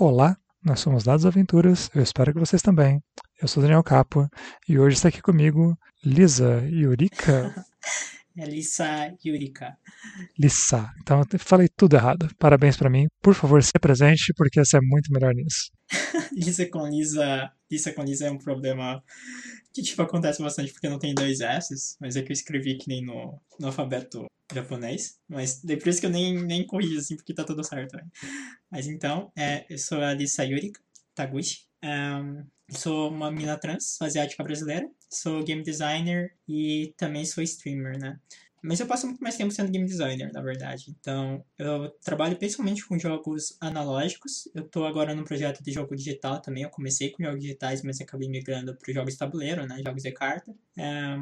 Olá, nós somos Dados Aventuras, eu espero que vocês também. Eu sou Daniel Capua e hoje está aqui comigo Lisa Yurika. é Lisa Yurika. Lisa. Então eu falei tudo errado. Parabéns para mim. Por favor, se presente, porque você é muito melhor nisso. Lisa com Lisa. Lisa com Lisa é um problema que tipo acontece bastante porque não tem dois S, mas é que eu escrevi que nem no, no alfabeto japonês. Mas é por isso que eu nem, nem corrijo assim, porque tá tudo certo. Né? Mas então, é, eu sou a Lisa Yurika Taguchi. Um, sou uma mina trans, asiática brasileira. Sou game designer e também sou streamer, né? Mas eu passo muito mais tempo sendo game designer, na verdade. Então, eu trabalho principalmente com jogos analógicos. Eu estou agora num projeto de jogo digital também. Eu comecei com jogos digitais, mas acabei migrando para jogos de tabuleiro, né? Jogos de carta. É,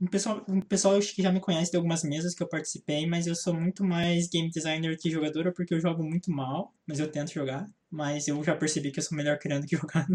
o pessoal, o pessoal que já me conhece de algumas mesas que eu participei, mas eu sou muito mais game designer que jogadora porque eu jogo muito mal, mas eu tento jogar. Mas eu já percebi que eu sou melhor criando que jogando.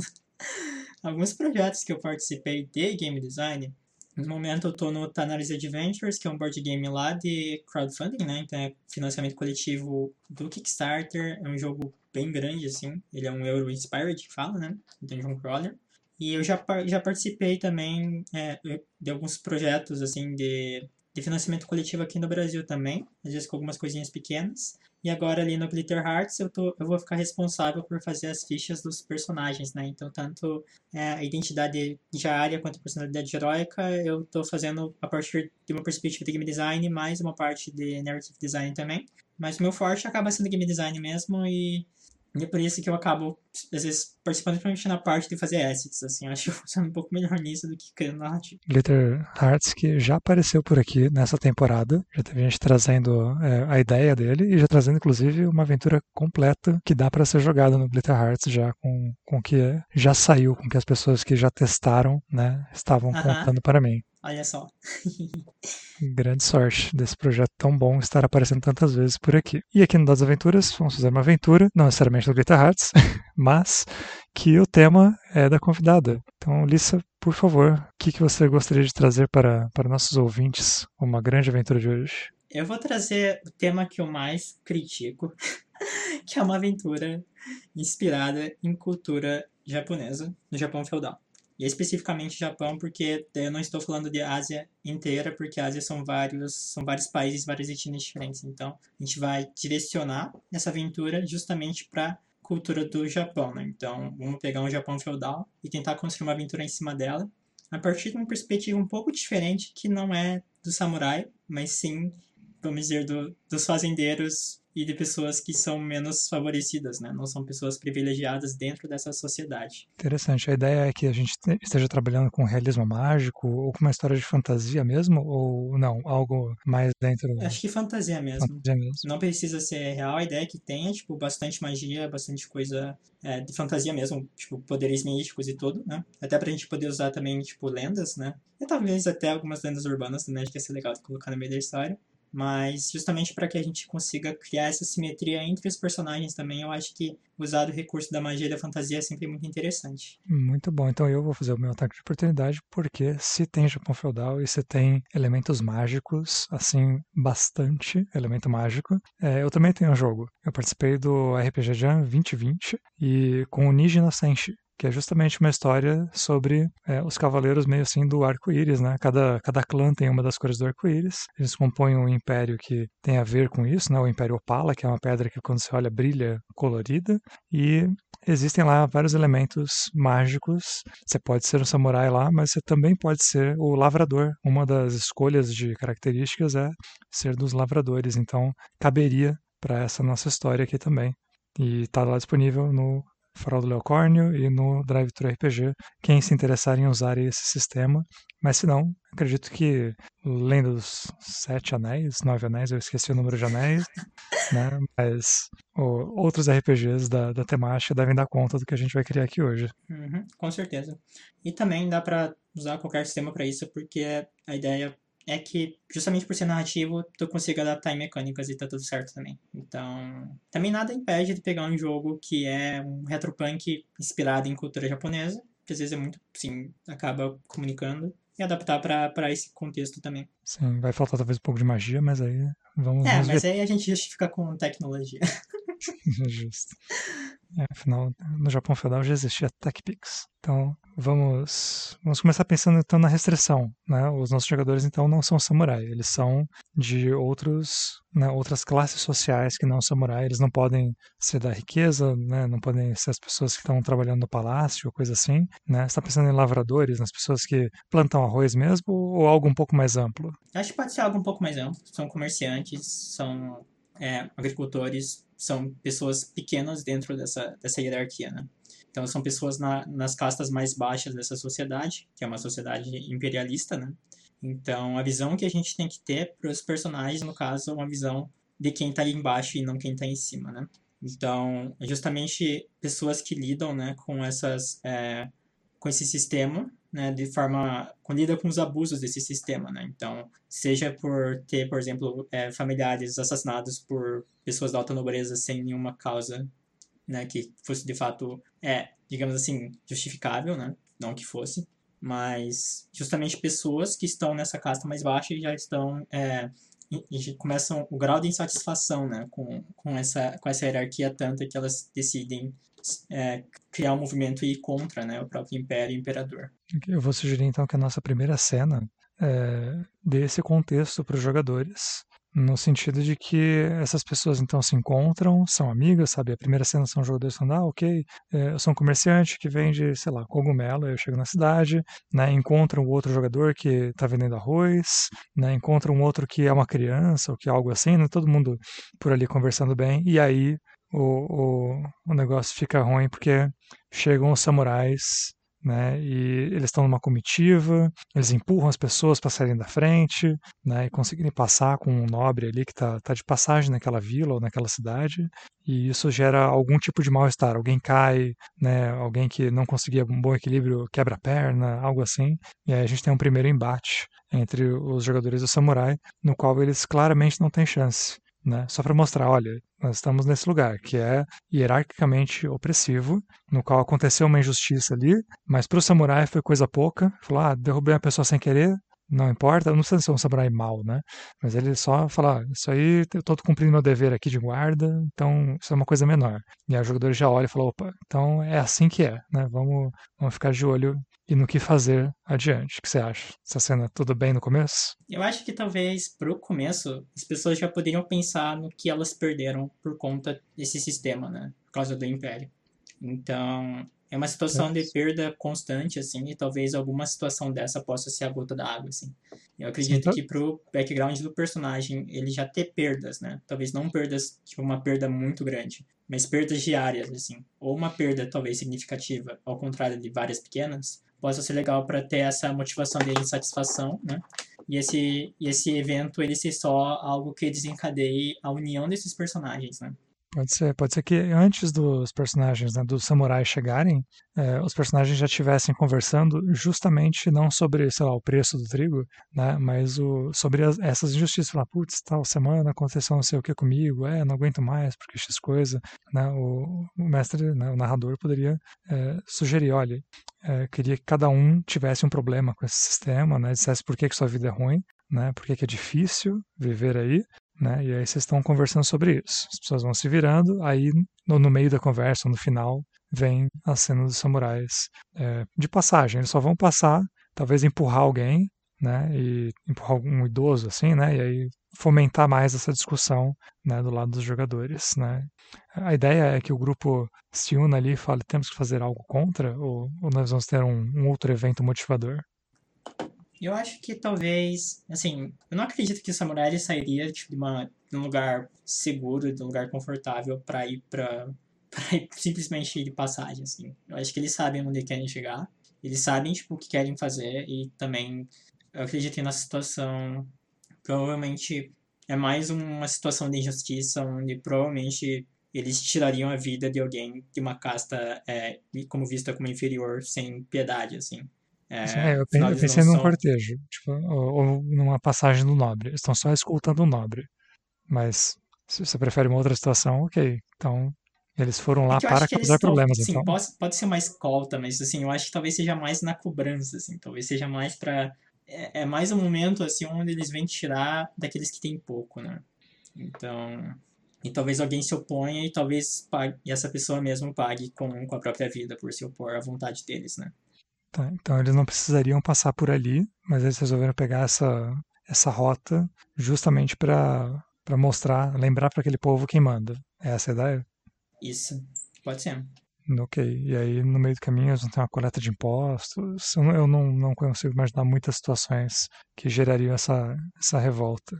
Alguns projetos que eu participei de game design no momento eu tô no Tanaris Adventures, que é um board game lá de crowdfunding, né? Então é financiamento coletivo do Kickstarter. É um jogo bem grande, assim. Ele é um Euro Inspired, que fala, né? Dungeon Crawler. E eu já, já participei também é, de alguns projetos, assim, de, de financiamento coletivo aqui no Brasil também. Às vezes com algumas coisinhas pequenas. E agora ali no Glitter Hearts eu, tô, eu vou ficar responsável por fazer as fichas dos personagens, né? Então, tanto é, a identidade diária quanto a personalidade heróica eu tô fazendo a partir de uma perspectiva de game design, mais uma parte de narrative design também. Mas o meu forte acaba sendo game design mesmo e e é por isso que eu acabo, às vezes, participando principalmente na parte de fazer assets, assim. Acho que eu funciono um pouco melhor nisso do que criando narrativa. Glitter Hearts, que já apareceu por aqui nessa temporada. Já teve gente trazendo é, a ideia dele e já trazendo, inclusive, uma aventura completa que dá para ser jogada no Glitter Hearts já com o que já saiu, com que as pessoas que já testaram, né, estavam uh -huh. contando para mim. Olha só. Grande sorte desse projeto tão bom estar aparecendo tantas vezes por aqui. E aqui no Das Aventuras, vamos fazer uma aventura, não necessariamente do Glitter Hearts, mas que o tema é da convidada. Então, Lissa, por favor, o que, que você gostaria de trazer para, para nossos ouvintes uma grande aventura de hoje? Eu vou trazer o tema que eu mais critico, que é uma aventura inspirada em cultura japonesa, no Japão feudal. E especificamente Japão, porque eu não estou falando de Ásia inteira, porque a Ásia são vários, são vários países, várias etnias diferentes. Então, a gente vai direcionar essa aventura justamente para cultura do Japão, né? Então, vamos pegar um Japão feudal e tentar construir uma aventura em cima dela, a partir de uma perspectiva um pouco diferente, que não é do samurai, mas sim, vamos dizer, do, dos fazendeiros e de pessoas que são menos favorecidas, né? Não são pessoas privilegiadas dentro dessa sociedade. Interessante. A ideia é que a gente esteja trabalhando com realismo mágico ou com uma história de fantasia mesmo ou não, algo mais dentro. Acho que fantasia mesmo. Fantasia mesmo. Não precisa ser real. A ideia é que tenha tipo bastante magia, bastante coisa é, de fantasia mesmo, tipo poderes místicos e tudo, né? Até pra gente poder usar também tipo lendas, né? E talvez até algumas lendas urbanas também, acho que ia ser legal colocar no meio da história mas justamente para que a gente consiga criar essa simetria entre os personagens também, eu acho que usar o recurso da magia e da fantasia é sempre muito interessante. Muito bom, então eu vou fazer o meu ataque de oportunidade, porque se tem Japão feudal e se tem elementos mágicos, assim, bastante elemento mágico, é, eu também tenho um jogo. Eu participei do RPG Jam 2020 e com o Niji que é justamente uma história sobre é, os cavaleiros meio assim do arco-íris, né? Cada, cada clã tem uma das cores do arco-íris. Eles compõem um império que tem a ver com isso, né? O Império Opala, que é uma pedra que quando você olha brilha colorida. E existem lá vários elementos mágicos. Você pode ser um samurai lá, mas você também pode ser o lavrador. Uma das escolhas de características é ser dos lavradores. Então, caberia para essa nossa história aqui também. E está lá disponível no Farol do Leocórnio e no Drive Thru RPG, quem se interessar em usar esse sistema. Mas se não, acredito que Lenda dos Sete Anéis, Nove Anéis, eu esqueci o número de anéis, né? Mas outros RPGs da, da temática devem dar conta do que a gente vai criar aqui hoje. Uhum, com certeza. E também dá para usar qualquer sistema para isso, porque a ideia é que, justamente por ser narrativo, tu consiga adaptar em mecânicas e tá tudo certo também. Então, também nada impede de pegar um jogo que é um retropunk inspirado em cultura japonesa, que às vezes é muito, sim, acaba comunicando, e adaptar para esse contexto também. Sim, vai faltar talvez um pouco de magia, mas aí vamos... É, mas ver. aí a gente justifica com tecnologia. Justo. É, afinal, no Japão feudal já existia TechPix. Então, vamos, vamos começar pensando então na restrição. Né? Os nossos jogadores, então, não são samurai. Eles são de outros, né, outras classes sociais que não samurai. Eles não podem ser da riqueza, né? não podem ser as pessoas que estão trabalhando no palácio, coisa assim. Né? Está pensando em lavradores, nas pessoas que plantam arroz mesmo, ou algo um pouco mais amplo? Acho que pode ser algo um pouco mais amplo. São comerciantes, são é, agricultores, são pessoas pequenas dentro dessa, dessa hierarquia, né? Então, são pessoas na, nas castas mais baixas dessa sociedade, que é uma sociedade imperialista, né? Então, a visão que a gente tem que ter para os personagens, no caso, é uma visão de quem está ali embaixo e não quem está em cima, né? Então, é justamente pessoas que lidam, né, com essas, é, com esse sistema, né, de forma lida com os abusos desse sistema, né? Então, seja por ter, por exemplo, é, familiares assassinados por pessoas da alta nobreza sem nenhuma causa, né, que fosse de fato, é, digamos assim, justificável, né? Não que fosse, mas justamente pessoas que estão nessa casta mais baixa e já estão é, e começam o grau de insatisfação, né, com, com essa com essa hierarquia tanta que elas decidem é, criar um movimento e ir contra né, o próprio império e imperador. Eu vou sugerir então que a nossa primeira cena é, dê esse contexto para os jogadores, no sentido de que essas pessoas então se encontram, são amigas, sabe? A primeira cena são jogadores falando, ah, ok, é, eu sou um comerciante que vende, sei lá, cogumelo, eu chego na cidade, né, encontro um outro jogador que está vendendo arroz, né, encontro um outro que é uma criança, ou que é algo assim, né, todo mundo por ali conversando bem, e aí o, o, o negócio fica ruim porque chegam os samurais né? E eles estão numa comitiva, eles empurram as pessoas para saírem da frente, né? E conseguirem passar com um nobre ali que está tá de passagem naquela vila ou naquela cidade. E isso gera algum tipo de mal-estar. Alguém cai, né? Alguém que não conseguia um bom equilíbrio quebra a perna, algo assim. E aí a gente tem um primeiro embate entre os jogadores do samurai, no qual eles claramente não têm chance né? Só para mostrar, olha, nós estamos nesse lugar que é hierarquicamente opressivo, no qual aconteceu uma injustiça ali, mas para o samurai foi coisa pouca. Falou, ah, derrubei uma pessoa sem querer, não importa, eu não sei se é um samurai mau, né? Mas ele só fala, ah, isso aí eu tô cumprindo meu dever aqui de guarda, então isso é uma coisa menor. E aí o jogador já olha e fala, opa, então é assim que é, né? Vamos, vamos ficar de olho e no que fazer adiante. O que você acha? Essa cena tudo bem no começo? Eu acho que talvez pro começo as pessoas já poderiam pensar no que elas perderam por conta desse sistema, né? Por causa do Império. Então, é uma situação de perda constante, assim, e talvez alguma situação dessa possa ser a gota da água, assim. Eu acredito Sim, que pro background do personagem, ele já ter perdas, né? Talvez não perdas, tipo, uma perda muito grande, mas perdas diárias, assim. Ou uma perda, talvez, significativa, ao contrário de várias pequenas, possa ser legal para ter essa motivação de insatisfação, né? E esse, e esse evento, ele ser só algo que desencadeie a união desses personagens, né? Pode ser, pode ser que antes dos personagens, né, dos samurais chegarem, é, os personagens já estivessem conversando justamente não sobre, sei lá, o preço do trigo, né, mas o, sobre as, essas injustiças. Falar, putz, tal semana aconteceu não sei o que comigo, é, não aguento mais porque X coisa. Né, o, o mestre, né, o narrador poderia é, sugerir, olha, é, queria que cada um tivesse um problema com esse sistema, né, dissesse por que, que sua vida é ruim, né, por que, que é difícil viver aí, né? E aí vocês estão conversando sobre isso. As pessoas vão se virando, aí no, no meio da conversa, no final, vem a cena dos samurais é, de passagem. Eles só vão passar, talvez empurrar alguém, né? E empurrar um idoso, assim, né? E aí fomentar mais essa discussão, né? Do lado dos jogadores, né? A ideia é que o grupo se una ali e fale, temos que fazer algo contra? Ou, ou nós vamos ter um, um outro evento motivador? Eu acho que talvez, assim, eu não acredito que o samurai ele sairia tipo, de, uma, de um lugar seguro, de um lugar confortável para ir para simplesmente ir de passagem, assim. Eu acho que eles sabem onde querem chegar, eles sabem tipo o que querem fazer e também eu acredito que na situação provavelmente é mais uma situação de injustiça onde provavelmente eles tirariam a vida de alguém de uma casta é, como vista como inferior sem piedade, assim. É, é eu pensei num são... cortejo, tipo, ou, ou, numa passagem do nobre. Eles estão só escutando o nobre. Mas se você prefere uma outra situação, ok. Então, eles foram lá é para causar problemas. Sim, então. pode, pode ser uma escolta, mas assim, eu acho que talvez seja mais na cobrança, assim. Talvez seja mais para é, é, mais um momento, assim, onde eles vêm tirar daqueles que têm pouco, né? Então, E talvez alguém se oponha e talvez pague, e essa pessoa mesmo pague com, com a própria vida por se opor à vontade deles, né? Tá, então eles não precisariam passar por ali, mas eles resolveram pegar essa, essa rota justamente para mostrar, lembrar para aquele povo quem manda. É essa a ideia? Isso, pode ser. Ok, e aí no meio do caminho eles vão ter uma coleta de impostos. Eu não, não consigo imaginar muitas situações que gerariam essa, essa revolta.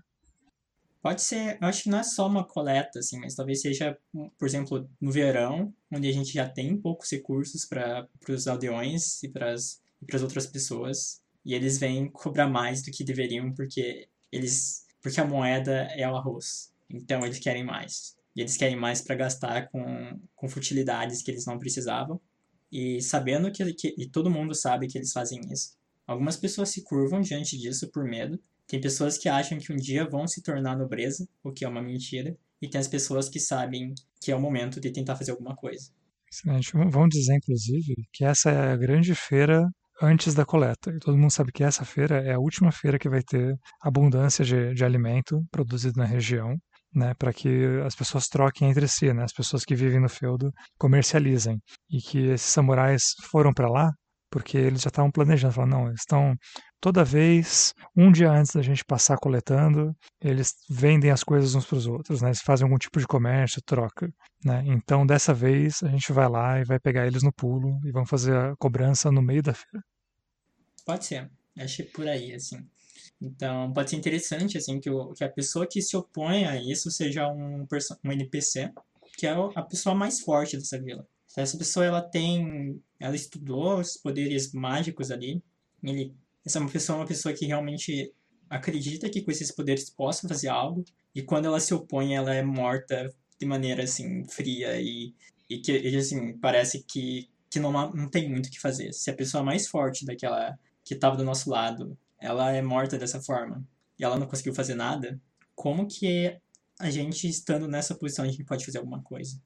Pode ser, eu acho que não é só uma coleta, assim, mas talvez seja, por exemplo, no verão, onde a gente já tem poucos recursos para os aldeões e para as outras pessoas, e eles vêm cobrar mais do que deveriam porque eles porque a moeda é o arroz. Então eles querem mais. E eles querem mais para gastar com, com futilidades que eles não precisavam. E sabendo que, que e todo mundo sabe que eles fazem isso. Algumas pessoas se curvam diante disso por medo. Tem pessoas que acham que um dia vão se tornar nobreza, o que é uma mentira. E tem as pessoas que sabem que é o momento de tentar fazer alguma coisa. Excelente. Vamos dizer, inclusive, que essa é a grande feira antes da coleta. E todo mundo sabe que essa feira é a última feira que vai ter abundância de, de alimento produzido na região né, para que as pessoas troquem entre si, né, as pessoas que vivem no feudo comercializem. E que esses samurais foram para lá porque eles já estavam planejando, falaram, não, eles estão toda vez, um dia antes da gente passar coletando, eles vendem as coisas uns para os outros, né? Eles fazem algum tipo de comércio, troca, né? Então, dessa vez, a gente vai lá e vai pegar eles no pulo e vamos fazer a cobrança no meio da feira. Pode ser. Acho por aí, assim. Então, pode ser interessante, assim, que, o, que a pessoa que se opõe a isso seja um, um NPC, que é a pessoa mais forte dessa vila. Essa pessoa, ela tem... Ela estudou os poderes mágicos ali, ele, essa é uma pessoa, uma pessoa que realmente acredita que com esses poderes possa fazer algo, e quando ela se opõe, ela é morta de maneira, assim, fria e, e que, e, assim, parece que, que não, não tem muito o que fazer. Se a pessoa mais forte daquela que estava do nosso lado ela é morta dessa forma e ela não conseguiu fazer nada, como que a gente, estando nessa posição, a gente pode fazer alguma coisa?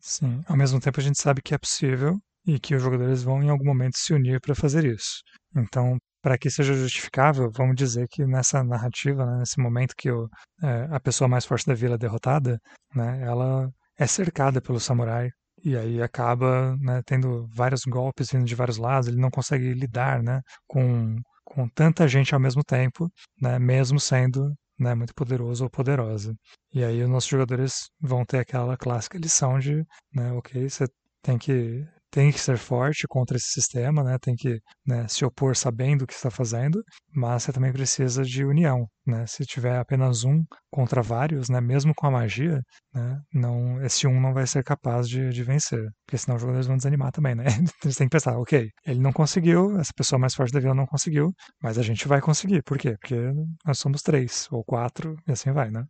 Sim, ao mesmo tempo a gente sabe que é possível e que os jogadores vão em algum momento se unir para fazer isso. Então, para que seja justificável, vamos dizer que nessa narrativa, né, nesse momento que o, é, a pessoa mais forte da vila é derrotada, né, ela é cercada pelo samurai e aí acaba né, tendo vários golpes vindo de vários lados, ele não consegue lidar né, com com tanta gente ao mesmo tempo, né, mesmo sendo né, muito poderoso ou poderosa. E aí os nossos jogadores vão ter aquela clássica lição de, né, ok, você tem que tem que ser forte contra esse sistema, né? Tem que né, se opor sabendo o que está fazendo, mas você também precisa de união, né? Se tiver apenas um contra vários, né? Mesmo com a magia, né? Não, esse um não vai ser capaz de, de vencer, porque senão os jogadores vão desanimar também, né? Eles têm que pensar, ok, ele não conseguiu, essa pessoa mais forte da vila não conseguiu, mas a gente vai conseguir. Por quê? Porque nós somos três ou quatro e assim vai, né?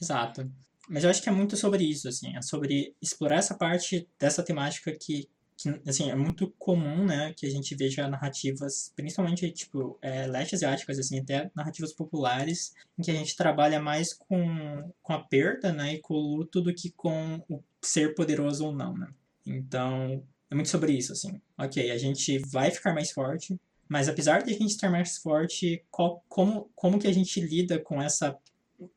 Exato. Mas eu acho que é muito sobre isso, assim, é sobre explorar essa parte dessa temática que, assim, é muito comum, né, que a gente veja narrativas, principalmente, tipo, é, leste asiáticas, assim, até narrativas populares, em que a gente trabalha mais com, com a perda, né, e com o luto do que com o ser poderoso ou não, né. Então, é muito sobre isso, assim. Ok, a gente vai ficar mais forte, mas apesar de a gente estar mais forte, qual, como, como que a gente lida com essa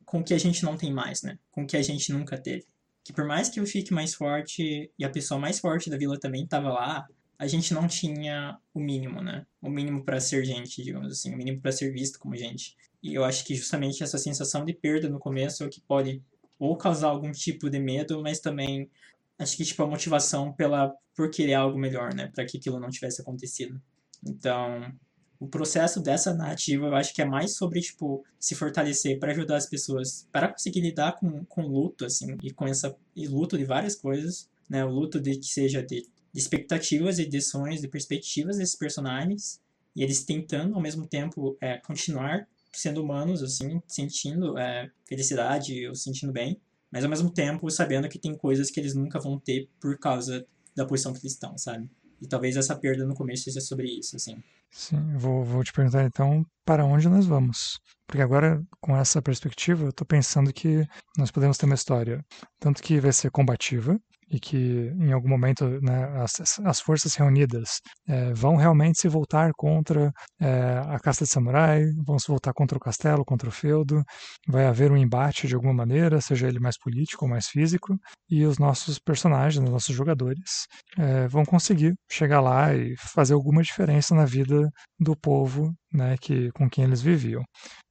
com o que a gente não tem mais, né? Com o que a gente nunca teve que por mais que eu fique mais forte e a pessoa mais forte da vila também estava lá, a gente não tinha o mínimo, né? O mínimo para ser gente, digamos assim, o mínimo para ser visto como gente. E eu acho que justamente essa sensação de perda no começo é o que pode ou causar algum tipo de medo, mas também acho que tipo a motivação pela por querer algo melhor, né, para que aquilo não tivesse acontecido. Então, o processo dessa narrativa eu acho que é mais sobre tipo se fortalecer para ajudar as pessoas para conseguir lidar com, com luto assim e com essa e luto de várias coisas né? O luto de que seja de, de expectativas e de sonhos de perspectivas desses personagens e eles tentando ao mesmo tempo é, continuar sendo humanos assim sentindo é, felicidade ou sentindo bem mas ao mesmo tempo sabendo que tem coisas que eles nunca vão ter por causa da posição que eles estão sabe e talvez essa perda no começo seja sobre isso assim Sim, vou, vou te perguntar então para onde nós vamos. Porque agora, com essa perspectiva, eu estou pensando que nós podemos ter uma história tanto que vai ser combativa, e que em algum momento né, as, as, forças reunidas é, vão realmente se voltar contra é, a casta de samurai, vão se voltar contra o castelo, contra o feudo, vai haver um embate de alguma maneira, seja ele mais político ou mais físico, e os nossos personagens, os nossos jogadores, é, vão conseguir chegar lá e fazer alguma diferença na vida do povo né, que, com quem eles viviam.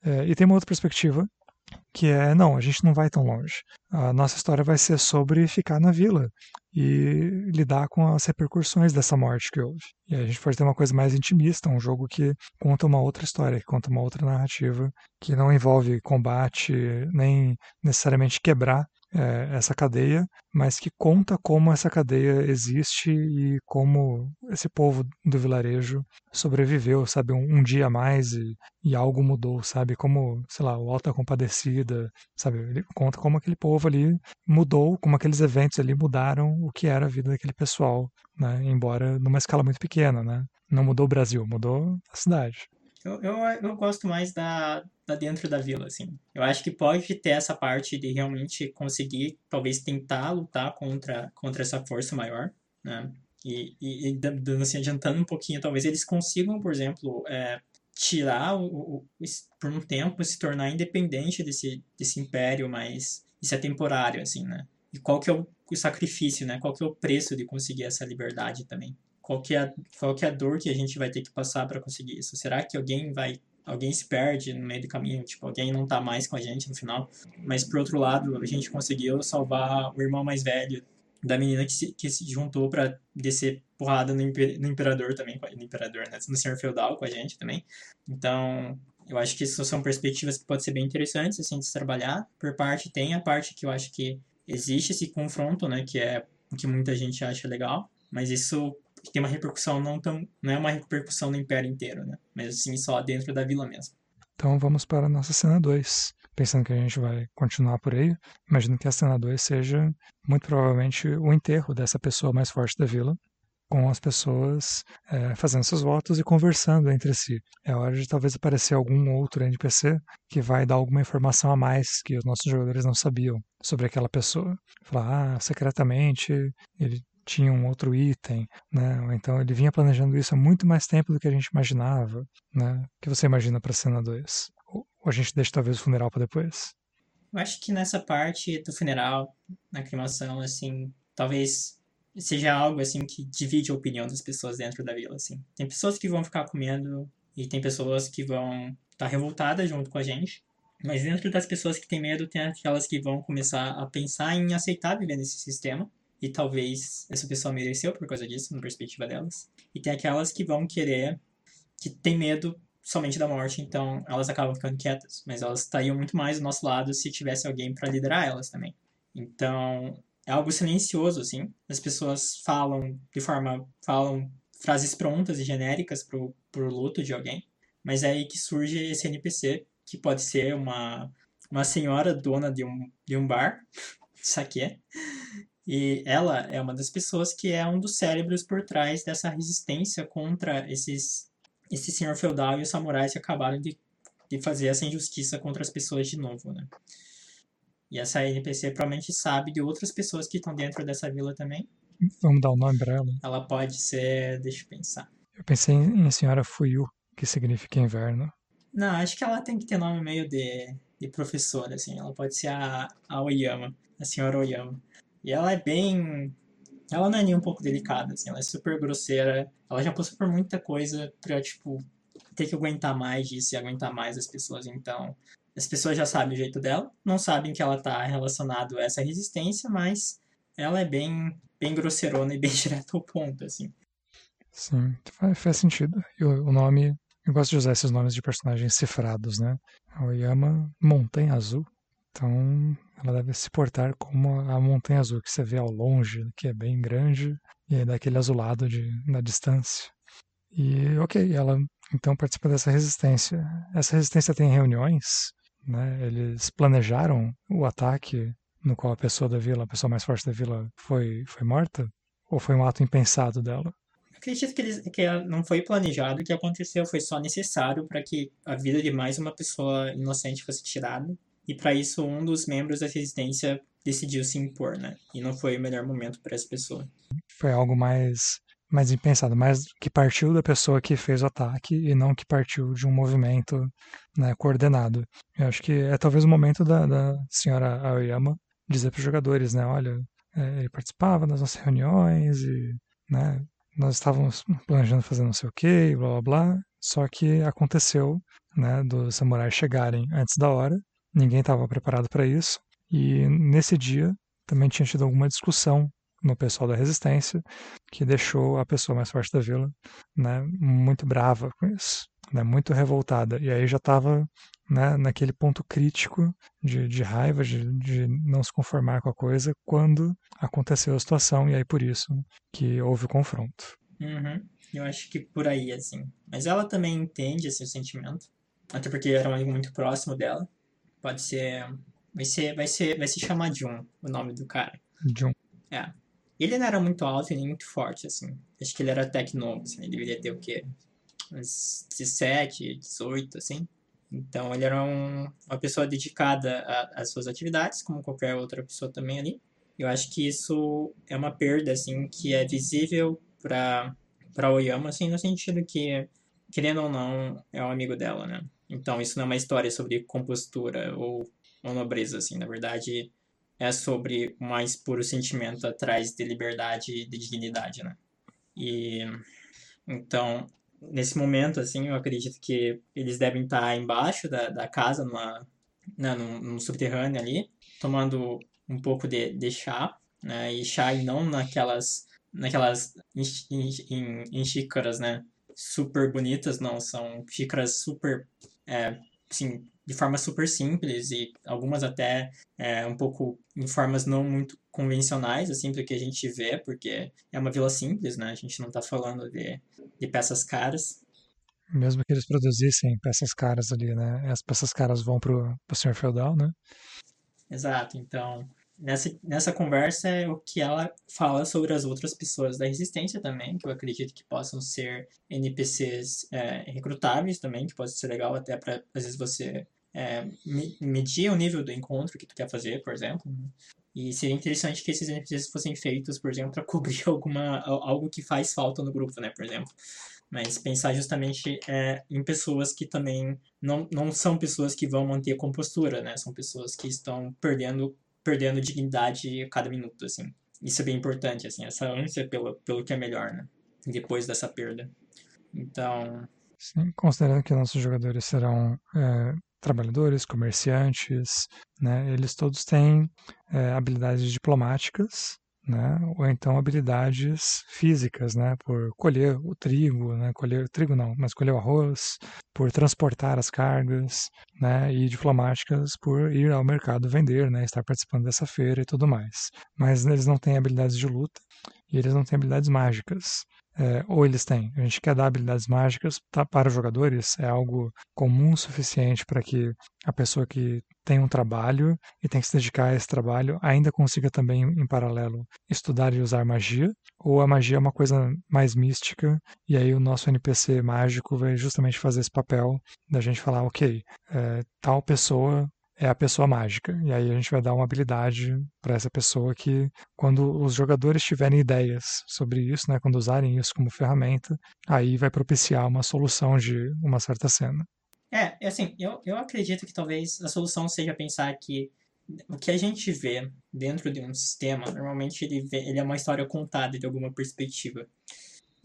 É, e tem uma outra perspectiva que é não, a gente não vai tão longe. A nossa história vai ser sobre ficar na vila e lidar com as repercussões dessa morte que houve. E a gente pode ter uma coisa mais intimista, um jogo que conta uma outra história, que conta uma outra narrativa, que não envolve combate, nem necessariamente quebrar é, essa cadeia, mas que conta como essa cadeia existe e como esse povo do vilarejo sobreviveu, sabe, um, um dia a mais e, e, algo mudou, sabe, como, sei lá, o Alta Compadecida, sabe, ele conta como aquele povo ali mudou, como aqueles eventos ali mudaram o que era a vida daquele pessoal, né, embora numa escala muito pequena, né, não mudou o Brasil, mudou a cidade. Eu, eu, eu gosto mais da, da dentro da vila, assim. Eu acho que pode ter essa parte de realmente conseguir, talvez, tentar lutar contra, contra essa força maior, né? E, e, e dando assim, adiantando um pouquinho, talvez eles consigam, por exemplo, é, tirar o, o, por um tempo, se tornar independente desse, desse império, mas isso é temporário, assim, né? E qual que é o, o sacrifício, né? Qual que é o preço de conseguir essa liberdade também? Qual que, é, qual que é a dor que a gente vai ter que passar para conseguir isso? Será que alguém vai alguém se perde no meio do caminho, tipo, alguém não tá mais com a gente no final. Mas por outro lado, a gente conseguiu salvar o irmão mais velho da menina que se, que se juntou para descer porrada no, imper, no imperador também, no imperador, né? no senhor feudal com a gente também. Então, eu acho que isso são perspectivas que podem ser bem interessantes assim de se trabalhar. Por parte tem a parte que eu acho que existe esse confronto, né, que é o que muita gente acha legal, mas isso que tem uma repercussão não tão. não é uma repercussão no império inteiro, né? Mas assim, só dentro da vila mesmo. Então vamos para a nossa cena 2. Pensando que a gente vai continuar por aí, imagino que a cena 2 seja muito provavelmente o enterro dessa pessoa mais forte da vila, com as pessoas é, fazendo seus votos e conversando entre si. É hora de talvez aparecer algum outro NPC que vai dar alguma informação a mais que os nossos jogadores não sabiam sobre aquela pessoa. Falar, ah, secretamente ele tinha um outro item, né? Então ele vinha planejando isso há muito mais tempo do que a gente imaginava, né? O que você imagina para a cena 2? Ou a gente deixa talvez o funeral para depois? Eu acho que nessa parte do funeral, na cremação, assim, talvez seja algo assim que divide a opinião das pessoas dentro da vila, assim. Tem pessoas que vão ficar com medo e tem pessoas que vão estar tá revoltadas junto com a gente. Mas dentro das pessoas que têm medo, tem aquelas que vão começar a pensar em aceitar viver nesse sistema e talvez essa pessoa mereceu por causa disso, na perspectiva delas. E tem aquelas que vão querer, que tem medo somente da morte, então elas acabam ficando quietas, mas elas estariam muito mais do nosso lado se tivesse alguém para liderar elas também. Então, é algo silencioso assim. As pessoas falam de forma falam frases prontas e genéricas pro pro luto de alguém, mas é aí que surge esse NPC, que pode ser uma uma senhora dona de um de um bar, saque e ela é uma das pessoas que é um dos cérebros por trás dessa resistência contra esses esse senhor feudal e os samurais que acabaram de, de fazer essa injustiça contra as pessoas de novo, né? E essa NPC provavelmente sabe de outras pessoas que estão dentro dessa vila também. Vamos dar o um nome pra ela. Ela pode ser, deixa eu pensar. Eu pensei em Senhora Fuyu, que significa inverno. Não, acho que ela tem que ter nome meio de, de professora, assim. Ela pode ser a, a Oyama, a senhora Oyama. E ela é bem. Ela não é nem um pouco delicada, assim, ela é super grosseira. Ela já passou por muita coisa pra, tipo, ter que aguentar mais disso e aguentar mais as pessoas. Então, as pessoas já sabem o jeito dela, não sabem que ela tá relacionado a essa resistência, mas ela é bem, bem grosseirona e bem direta ao ponto, assim. Sim, faz, sentido. E o, nome, eu gosto de usar esses nomes de personagens cifrados, né? A Oyama Montanha Azul. Então, ela deve se portar como a montanha azul que você vê ao longe, que é bem grande, e é daquele azulado de, na distância. E ok, ela então participa dessa resistência. Essa resistência tem reuniões, né? Eles planejaram o ataque no qual a pessoa da vila, a pessoa mais forte da vila, foi, foi morta? Ou foi um ato impensado dela? acredito que, eles, que não foi planejado, o que aconteceu foi só necessário para que a vida de mais uma pessoa inocente fosse tirada e para isso um dos membros da resistência decidiu se impor, né? E não foi o melhor momento para essa pessoa. Foi algo mais mais impensado, mais que partiu da pessoa que fez o ataque e não que partiu de um movimento né, coordenado. Eu acho que é talvez o momento da, da senhora Aoyama dizer para os jogadores, né, olha, é, ele participava das nossas reuniões e né, nós estávamos planejando fazer não sei o que, blá blá blá, só que aconteceu né, dos samurais chegarem antes da hora, ninguém estava preparado para isso, e nesse dia também tinha tido alguma discussão no pessoal da resistência que deixou a pessoa mais forte da vila né, muito brava com isso, né, muito revoltada. E aí já estava né, naquele ponto crítico de, de raiva, de, de não se conformar com a coisa, quando aconteceu a situação, e aí por isso que houve o confronto. Uhum. Eu acho que por aí, assim. Mas ela também entende esse sentimento. Até porque era um amigo muito próximo dela. Pode ser. Vai ser. Vai ser. Vai se chamar Jun, o nome do cara. Jun. É. Ele não era muito alto e nem muito forte, assim. Acho que ele era até que novo, assim. Ele deveria ter o quê? Uns 17, 18, assim. Então ele era um, uma pessoa dedicada às suas atividades, como qualquer outra pessoa também ali. Eu acho que isso é uma perda, assim, que é visível para para Oyama, assim, no sentido que, querendo ou não, é um amigo dela, né? Então, isso não é uma história sobre compostura ou, ou nobreza, assim. Na verdade, é sobre o mais puro sentimento atrás de liberdade e de dignidade, né? E, então, nesse momento, assim, eu acredito que eles devem estar embaixo da, da casa, numa, né, num, num subterrâneo ali, tomando um pouco de, de chá, né? E chá e não naquelas naquelas em, em, em, xícaras, né? Super bonitas, não, são xícaras super, é, assim, de forma super simples e algumas até é, um pouco em formas não muito convencionais, assim, do que a gente vê, porque é uma vila simples, né? A gente não está falando de, de peças caras. Mesmo que eles produzissem peças caras ali, né? As peças caras vão pro, pro senhor feudal, né? Exato, então nessa, nessa conversa é o que ela fala sobre as outras pessoas da resistência também, que eu acredito que possam ser NPCs é, recrutáveis também, que pode ser legal até para às vezes você é, medir o nível do encontro que tu quer fazer, por exemplo. E seria interessante que esses NPCs fossem feitos, por exemplo, para cobrir alguma algo que faz falta no grupo, né, por exemplo. Mas pensar justamente é, em pessoas que também não, não são pessoas que vão manter a compostura, né? São pessoas que estão perdendo perdendo dignidade a cada minuto, assim. Isso é bem importante, assim, essa ânsia pelo, pelo que é melhor, né? Depois dessa perda. Então... Sim, considerando que nossos jogadores serão é, trabalhadores, comerciantes, né? Eles todos têm é, habilidades diplomáticas, né? Ou então habilidades físicas, né? Por colher o trigo, né? Colher trigo não, mas colher o arroz, por transportar as cargas, né? E diplomáticas por ir ao mercado vender, né? Estar participando dessa feira e tudo mais. Mas eles não têm habilidades de luta e eles não têm habilidades mágicas é, ou eles têm. A gente quer dar habilidades mágicas tá, para os jogadores, é algo comum o suficiente para que a pessoa que tem um trabalho e tem que se dedicar a esse trabalho ainda consiga também, em paralelo, estudar e usar magia, ou a magia é uma coisa mais mística, e aí o nosso NPC mágico vai justamente fazer esse papel da gente falar, ok, é, tal pessoa é a pessoa mágica. E aí a gente vai dar uma habilidade para essa pessoa que, quando os jogadores tiverem ideias sobre isso, né, quando usarem isso como ferramenta, aí vai propiciar uma solução de uma certa cena. É, assim, eu, eu acredito que talvez a solução seja pensar que o que a gente vê dentro de um sistema, normalmente ele, vê, ele é uma história contada de alguma perspectiva.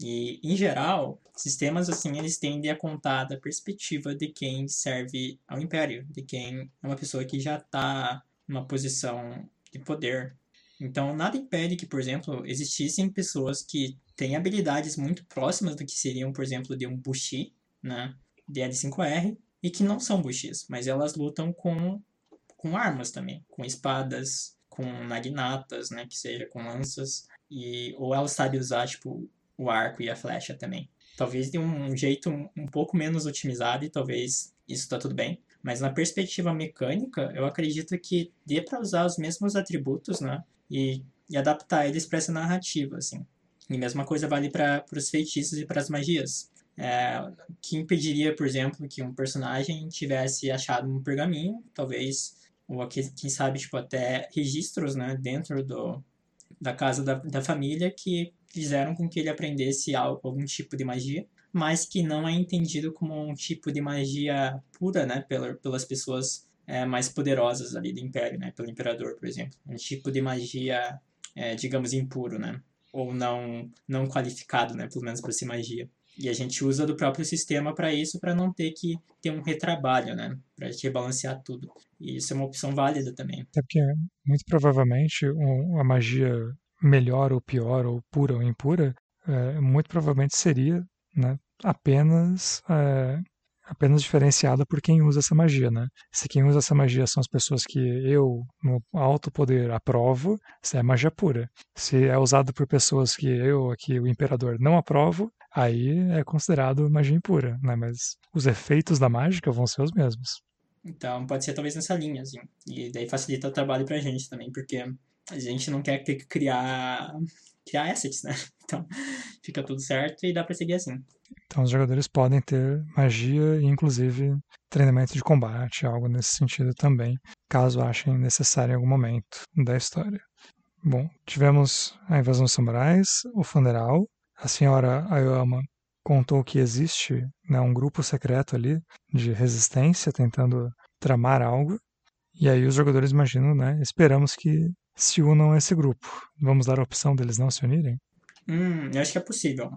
E, em geral, sistemas assim, eles tendem a contar da perspectiva de quem serve ao império, de quem é uma pessoa que já está numa posição de poder. Então, nada impede que, por exemplo, existissem pessoas que têm habilidades muito próximas do que seriam, por exemplo, de um Bushi, né, de L5R, e que não são Bushis, mas elas lutam com, com armas também, com espadas, com nagnatas, né, que seja com lanças, e ou ela sabe usar, tipo, o arco e a flecha também. Talvez de um jeito um pouco menos otimizado e talvez isso tá tudo bem. Mas na perspectiva mecânica, eu acredito que dê para usar os mesmos atributos, né? E, e adaptar eles para essa narrativa, assim. E mesma coisa vale para os feitiços e para as magias. É, que impediria, por exemplo, que um personagem tivesse achado um pergaminho, talvez ou aqui, quem sabe, tipo, até registros, né, dentro do, da casa da, da família que fizeram com que ele aprendesse algo, algum tipo de magia, mas que não é entendido como um tipo de magia pura, né, pela, pelas pessoas é, mais poderosas ali do Império, né, pelo Imperador, por exemplo. Um tipo de magia, é, digamos, impuro, né, ou não, não qualificado, né, pelo menos para ser magia. E a gente usa do próprio sistema para isso, para não ter que ter um retrabalho, né? Para rebalancear tudo. E isso é uma opção válida também. Até porque, muito provavelmente, a magia melhor ou pior, ou pura ou impura, é, muito provavelmente seria né, apenas é, apenas diferenciada por quem usa essa magia, né? Se quem usa essa magia são as pessoas que eu, no alto poder, aprovo, isso é magia pura. Se é usado por pessoas que eu, aqui, o imperador, não aprovo, aí é considerado magia impura, né? Mas os efeitos da mágica vão ser os mesmos. Então, pode ser talvez nessa linha, assim. E daí facilita o trabalho pra gente também, porque a gente não quer ter que criar, criar assets, né? Então, fica tudo certo e dá pra seguir assim. Então, os jogadores podem ter magia e, inclusive, treinamento de combate, algo nesse sentido também, caso achem necessário em algum momento da história. Bom, tivemos a invasão dos samurais, o funeral, a senhora Ayama contou que existe né, um grupo secreto ali de resistência tentando tramar algo. E aí os jogadores imaginam, né? Esperamos que se unam a esse grupo. Vamos dar a opção deles não se unirem? Hum, eu acho que é possível.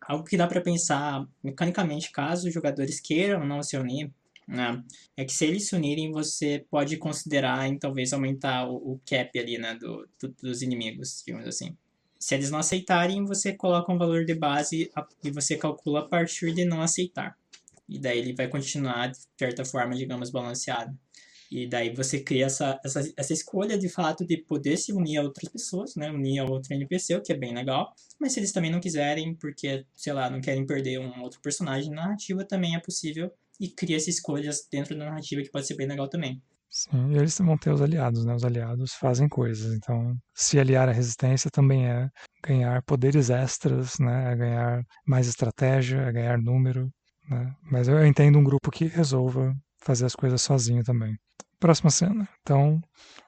Algo que dá para pensar mecanicamente, caso os jogadores queiram não se unir, né, é que se eles se unirem, você pode considerar em talvez aumentar o, o cap ali, né, do, do, dos inimigos, digamos assim. Se eles não aceitarem, você coloca um valor de base e você calcula a partir de não aceitar. E daí ele vai continuar, de certa forma, digamos, balanceado. E daí você cria essa, essa, essa escolha, de fato, de poder se unir a outras pessoas, né? Unir a outro NPC, o que é bem legal. Mas se eles também não quiserem, porque, sei lá, não querem perder um outro personagem na narrativa, também é possível. E cria essas escolhas dentro da narrativa que pode ser bem legal também. Sim, e eles vão ter os aliados, né? Os aliados fazem coisas. Então, se aliar à resistência também é ganhar poderes extras, né? É ganhar mais estratégia, é ganhar número, né? Mas eu entendo um grupo que resolva fazer as coisas sozinho também. Próxima cena. Então,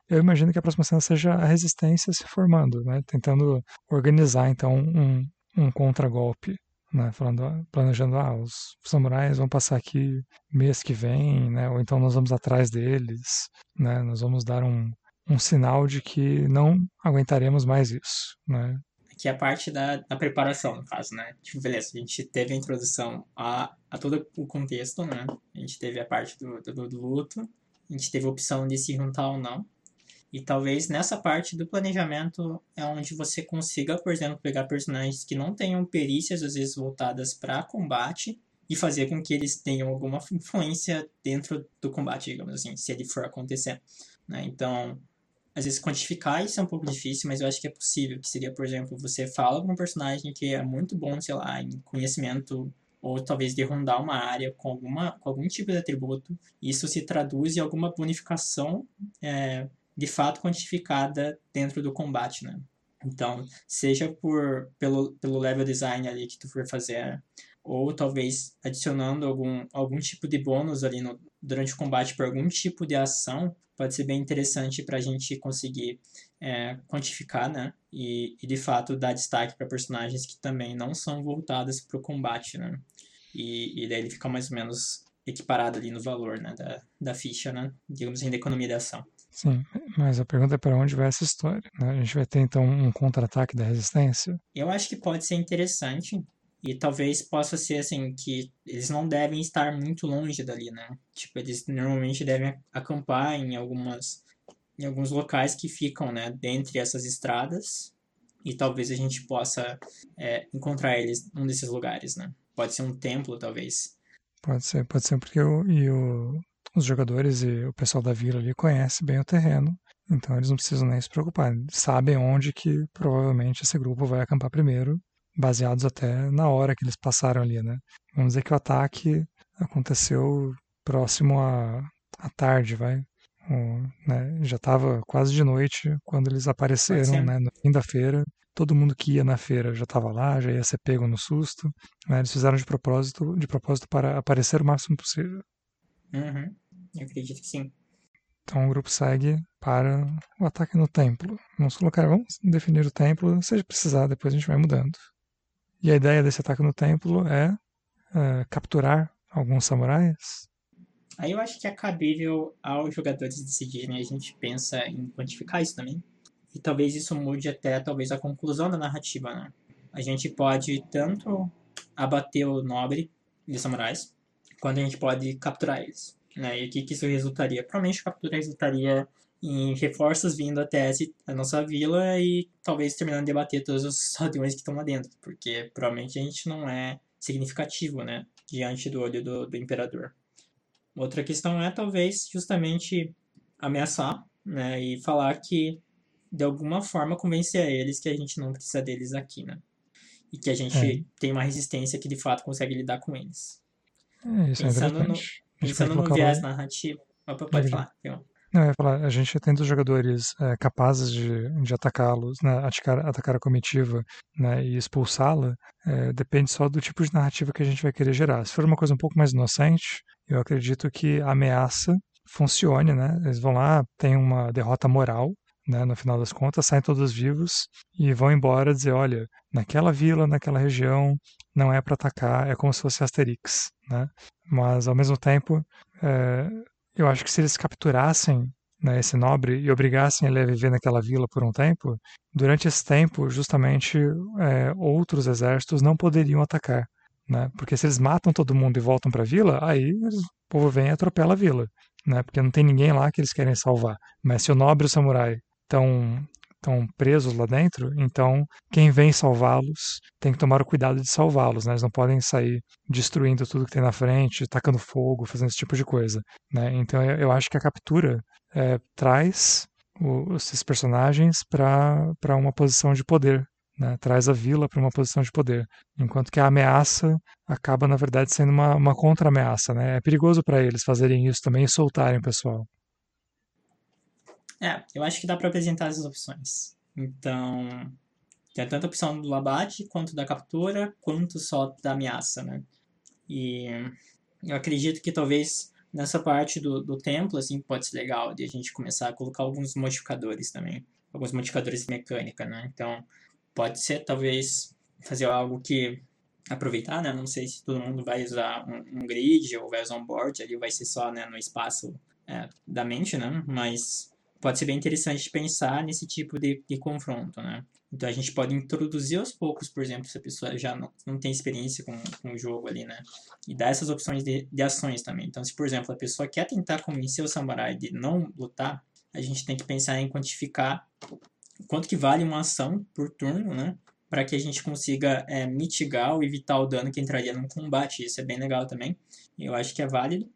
eu imagino que a próxima cena seja a resistência se formando, né? Tentando organizar, então, um, um contragolpe né, falando, planejando, ah, os samurais vão passar aqui mês que vem, né, ou então nós vamos atrás deles, né, nós vamos dar um, um sinal de que não aguentaremos mais isso, né. Que é a parte da, da preparação, no caso, né? Tipo, beleza, a gente teve a introdução a, a todo o contexto, né? A gente teve a parte do, do, do luto, a gente teve a opção de se juntar ou não. E talvez nessa parte do planejamento é onde você consiga, por exemplo, pegar personagens que não tenham perícias, às vezes voltadas para combate, e fazer com que eles tenham alguma influência dentro do combate, digamos assim, se ele for acontecer. Né? Então, às vezes quantificar isso é um pouco difícil, mas eu acho que é possível, que seria, por exemplo, você fala com um personagem que é muito bom, sei lá, em conhecimento ou talvez de rondar uma área com, alguma, com algum tipo de atributo, isso se traduz em alguma bonificação é, de fato quantificada dentro do combate, né? Então, seja por pelo, pelo level design ali que tu for fazer, ou talvez adicionando algum, algum tipo de bônus ali no, durante o combate por algum tipo de ação, pode ser bem interessante para a gente conseguir é, quantificar, né? E, e, de fato dar destaque para personagens que também não são voltadas para o combate, né? E, e daí ele fica mais ou menos equiparado ali no valor né, da, da ficha, né? Digamos assim, da economia de ação. Sim, mas a pergunta é para onde vai essa história? Né? A gente vai ter então um contra-ataque da resistência? Eu acho que pode ser interessante e talvez possa ser assim que eles não devem estar muito longe dali, né? Tipo, eles normalmente devem acampar em algumas em alguns locais que ficam, né, dentre essas estradas e talvez a gente possa é, encontrar eles num desses lugares, né? Pode ser um templo, talvez. Pode ser, pode ser porque e o, os jogadores e o pessoal da vila ali conhecem bem o terreno, então eles não precisam nem se preocupar. Sabem onde que provavelmente esse grupo vai acampar primeiro, baseados até na hora que eles passaram ali, né? Vamos dizer que o ataque aconteceu próximo à, à tarde, vai. O, né, já estava quase de noite quando eles apareceram, né? No fim da feira. Todo mundo que ia na feira já estava lá, já ia ser pego no susto. Né, eles fizeram de propósito, de propósito para aparecer o máximo possível. Uhum. Eu acredito que sim. Então o grupo segue para o ataque no templo. Vamos colocar, vamos definir o templo, se precisar, depois a gente vai mudando. E a ideia desse ataque no templo é, é capturar alguns samurais. Aí eu acho que é cabível aos jogadores decidirem, a gente pensa em quantificar isso também. E talvez isso mude até talvez a conclusão da narrativa, né? A gente pode tanto abater o nobre de samurais, quanto a gente pode capturar eles. Né? E o que, que isso resultaria? Provavelmente captura resultaria em reforços vindo até a nossa vila e talvez terminando de bater todos os aldeões que estão lá dentro, porque provavelmente a gente não é significativo, né, diante do olho do, do imperador. Outra questão é talvez justamente ameaçar, né, e falar que de alguma forma convencer a eles que a gente não precisa deles aqui, né, e que a gente é. tem uma resistência que de fato consegue lidar com eles. É, isso pensando é no, pensando no viés narrativo. Opa, pode falar. Não, eu ia falar, a gente tendo jogadores é, capazes de, de atacá-los, né, atacar, atacar a comitiva né, e expulsá-la, é, depende só do tipo de narrativa que a gente vai querer gerar. Se for uma coisa um pouco mais inocente, eu acredito que a ameaça funcione, né? Eles vão lá, tem uma derrota moral, né, no final das contas, saem todos vivos e vão embora dizer, olha, naquela vila, naquela região, não é para atacar, é como se fosse Asterix, né? Mas ao mesmo tempo, é, eu acho que se eles capturassem né, esse nobre e obrigassem ele a viver naquela vila por um tempo, durante esse tempo, justamente é, outros exércitos não poderiam atacar. Né? Porque se eles matam todo mundo e voltam para a vila, aí o povo vem e atropela a vila. Né? Porque não tem ninguém lá que eles querem salvar. Mas se o nobre e o samurai estão estão presos lá dentro, então quem vem salvá-los tem que tomar o cuidado de salvá-los, né? Eles não podem sair destruindo tudo que tem na frente, tacando fogo, fazendo esse tipo de coisa, né? Então eu, acho que a captura é, traz o, esses personagens para uma posição de poder, né? Traz a vila para uma posição de poder, enquanto que a ameaça acaba na verdade sendo uma, uma contra-ameaça, né? É perigoso para eles fazerem isso também e soltarem o pessoal. É, eu acho que dá para apresentar as opções. Então, tem tanto a opção do abate, quanto da captura, quanto só da ameaça, né? E eu acredito que talvez nessa parte do, do templo, assim, pode ser legal de a gente começar a colocar alguns modificadores também. Alguns modificadores de mecânica, né? Então, pode ser, talvez, fazer algo que aproveitar, né? Não sei se todo mundo vai usar um, um grid ou vai usar um board, ali vai ser só né, no espaço é, da mente, né? Mas pode ser bem interessante pensar nesse tipo de, de confronto, né? Então a gente pode introduzir aos poucos, por exemplo, se a pessoa já não, não tem experiência com, com o jogo ali, né? E dar essas opções de, de ações também. Então, se por exemplo a pessoa quer tentar convencer o samurai de não lutar, a gente tem que pensar em quantificar quanto que vale uma ação por turno, né? Para que a gente consiga é, mitigar ou evitar o dano que entraria num combate. Isso é bem legal também. Eu acho que é válido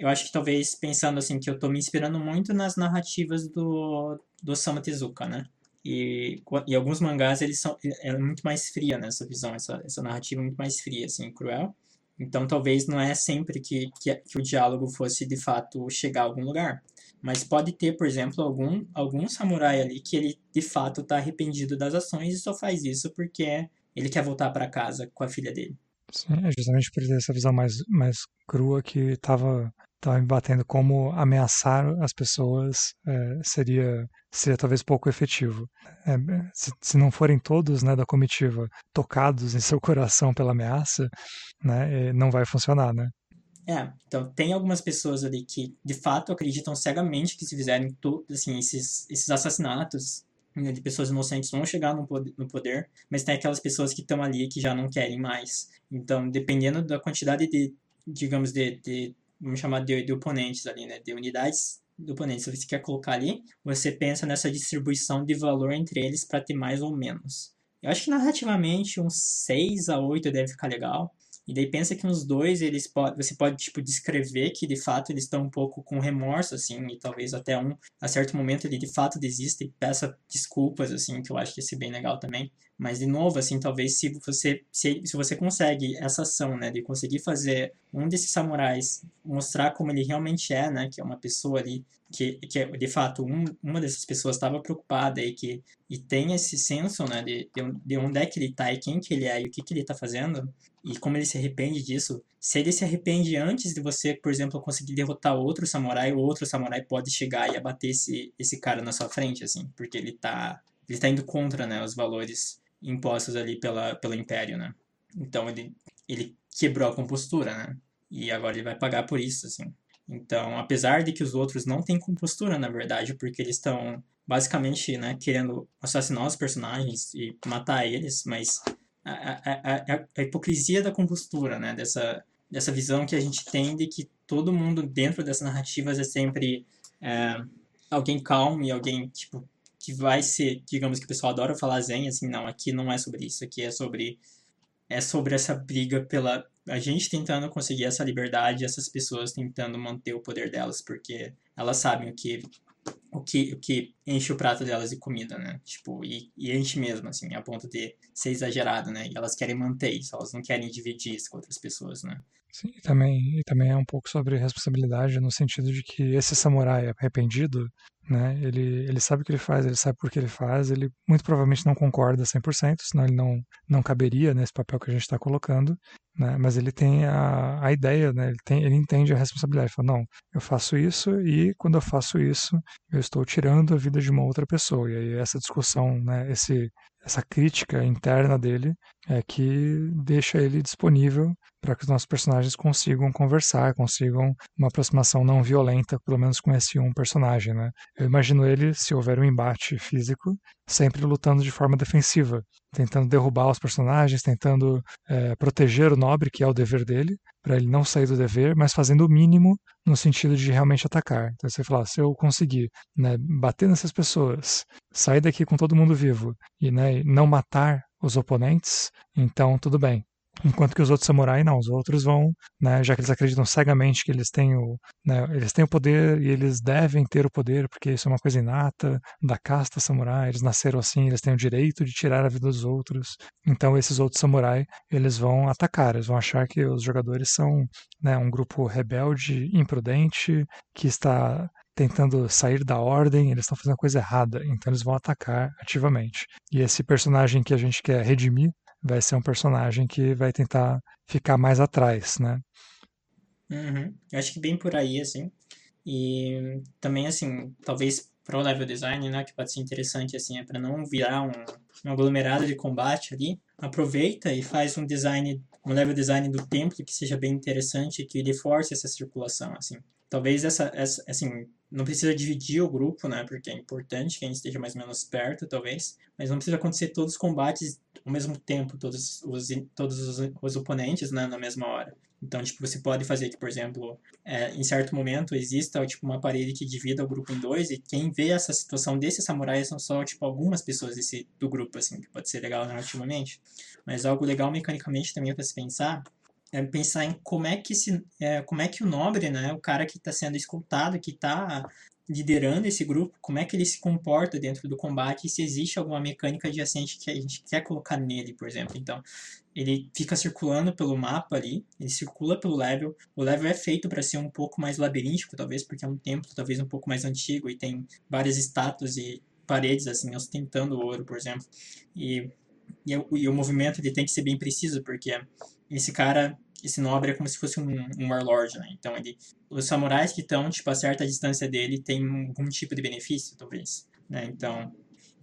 eu acho que talvez pensando assim que eu tô me inspirando muito nas narrativas do do Osamu Tezuka, né? E, e alguns mangás eles são é muito mais fria nessa visão, essa, essa narrativa é muito mais fria assim, cruel. Então talvez não é sempre que, que, que o diálogo fosse de fato chegar a algum lugar, mas pode ter, por exemplo, algum algum samurai ali que ele de fato está arrependido das ações e só faz isso porque ele quer voltar para casa com a filha dele. Sim, é justamente por ter essa visão mais, mais crua que estava estava me batendo como ameaçar as pessoas é, seria seria talvez pouco efetivo. É, se, se, não forem todos né, da comitiva tocados em seu coração pela ameaça, né, é, não vai funcionar, né? É, então tem algumas pessoas ali que de fato acreditam cegamente que se fizerem tudo, assim, esses, esses assassinatos né, de pessoas inocentes vão chegar no poder, no poder, mas tem aquelas pessoas que estão ali que já não querem mais. Então, dependendo da quantidade de, digamos, de, de vamos chamar de, de oponentes ali, né? De unidades de oponentes. Se você quer colocar ali, você pensa nessa distribuição de valor entre eles para ter mais ou menos. Eu acho que narrativamente uns 6 a 8 deve ficar legal. E daí pensa que uns dois, eles pode, você pode, tipo, descrever que, de fato, eles estão um pouco com remorso, assim, e talvez até um, a certo momento, ele, de fato, desista e peça desculpas, assim, que eu acho que ia ser bem legal também. Mas, de novo, assim, talvez se você, se, se você consegue essa ação, né, de conseguir fazer um desses samurais mostrar como ele realmente é, né, que é uma pessoa ali que, que de fato um, uma dessas pessoas estava preocupada e que e tem esse senso né de, de onde é que ele está e quem que ele é e o que que ele está fazendo e como ele se arrepende disso. Se ele se arrepende antes de você por exemplo conseguir derrotar outro samurai o outro samurai pode chegar e abater esse esse cara na sua frente assim porque ele está ele está indo contra né os valores impostos ali pela pelo império né. Então ele ele quebrou a compostura né e agora ele vai pagar por isso assim então, apesar de que os outros não têm compostura, na verdade, porque eles estão basicamente né, querendo assassinar os personagens e matar eles, mas a, a, a, a, hipocrisia da compostura, né, dessa, dessa visão que a gente tem de que todo mundo dentro dessas narrativas é sempre é, alguém calmo e alguém tipo que vai ser, digamos que o pessoal adora falar zen, assim, não, aqui não é sobre isso, aqui é sobre é sobre essa briga pela a gente tentando conseguir essa liberdade, essas pessoas tentando manter o poder delas, porque elas sabem o que o que, o que enche o prato delas de comida, né? Tipo, e, e enche mesmo, assim, a ponto de ser exagerado, né? E elas querem manter isso, elas não querem dividir isso com outras pessoas, né? Sim, e também, e também é um pouco sobre responsabilidade no sentido de que esse samurai arrependido, né, ele, ele sabe o que ele faz, ele sabe por que ele faz, ele muito provavelmente não concorda 100%, senão ele não, não caberia nesse papel que a gente está colocando, né, mas ele tem a, a ideia, né, ele, tem, ele entende a responsabilidade, ele fala, não, eu faço isso e quando eu faço isso, eu estou tirando a vida de uma outra pessoa, e aí essa discussão, né, esse, essa crítica interna dele é que deixa ele disponível para que os nossos personagens consigam conversar, consigam uma aproximação não violenta, pelo menos com esse um personagem, né? Eu imagino ele, se houver um embate físico, sempre lutando de forma defensiva, tentando derrubar os personagens, tentando é, proteger o nobre, que é o dever dele, para ele não sair do dever, mas fazendo o mínimo no sentido de realmente atacar. Então você fala, se eu conseguir né, bater nessas pessoas, sair daqui com todo mundo vivo e né, não matar os oponentes, então tudo bem. Enquanto que os outros samurais não, os outros vão, né, já que eles acreditam cegamente que eles têm o, né, eles têm o poder e eles devem ter o poder, porque isso é uma coisa inata da casta samurai, eles nasceram assim, eles têm o direito de tirar a vida dos outros. Então esses outros samurais, eles vão atacar, eles vão achar que os jogadores são, né, um grupo rebelde, imprudente, que está tentando sair da ordem, eles estão fazendo a coisa errada, então eles vão atacar ativamente. E esse personagem que a gente quer redimir vai ser um personagem que vai tentar ficar mais atrás, né? Uhum. Eu acho que bem por aí, assim. E também, assim, talvez para o level design, né, que pode ser interessante, assim, é para não virar um, um aglomerado de combate ali, aproveita e faz um design, um level design do templo que seja bem interessante, que ele force essa circulação, assim. Talvez essa, essa assim, não precisa dividir o grupo, né? Porque é importante que a gente esteja mais ou menos perto, talvez. Mas não precisa acontecer todos os combates ao mesmo tempo, todos os, todos os, os oponentes, né? Na mesma hora. Então, tipo, você pode fazer que, por exemplo, é, em certo momento exista, tipo, uma parede que divida o grupo em dois e quem vê essa situação desses samurais são só, tipo, algumas pessoas desse, do grupo, assim, que pode ser legal narrativamente. Mas algo legal mecanicamente também para se pensar é pensar em como é que se, é, como é que o nobre, né, o cara que está sendo escoltado, que está liderando esse grupo, como é que ele se comporta dentro do combate e se existe alguma mecânica adjacente que a gente quer colocar nele, por exemplo. Então, ele fica circulando pelo mapa ali, ele circula pelo level. O level é feito para ser um pouco mais labiríntico, talvez, porque é um templo talvez um pouco mais antigo e tem várias estátuas e paredes assim ostentando ouro, por exemplo. E, e, e o movimento ele tem que ser bem preciso, porque esse cara, esse nobre é como se fosse um, um warlord, né? Então ele, os samurais que estão tipo a certa distância dele têm algum tipo de benefício, talvez, né? Então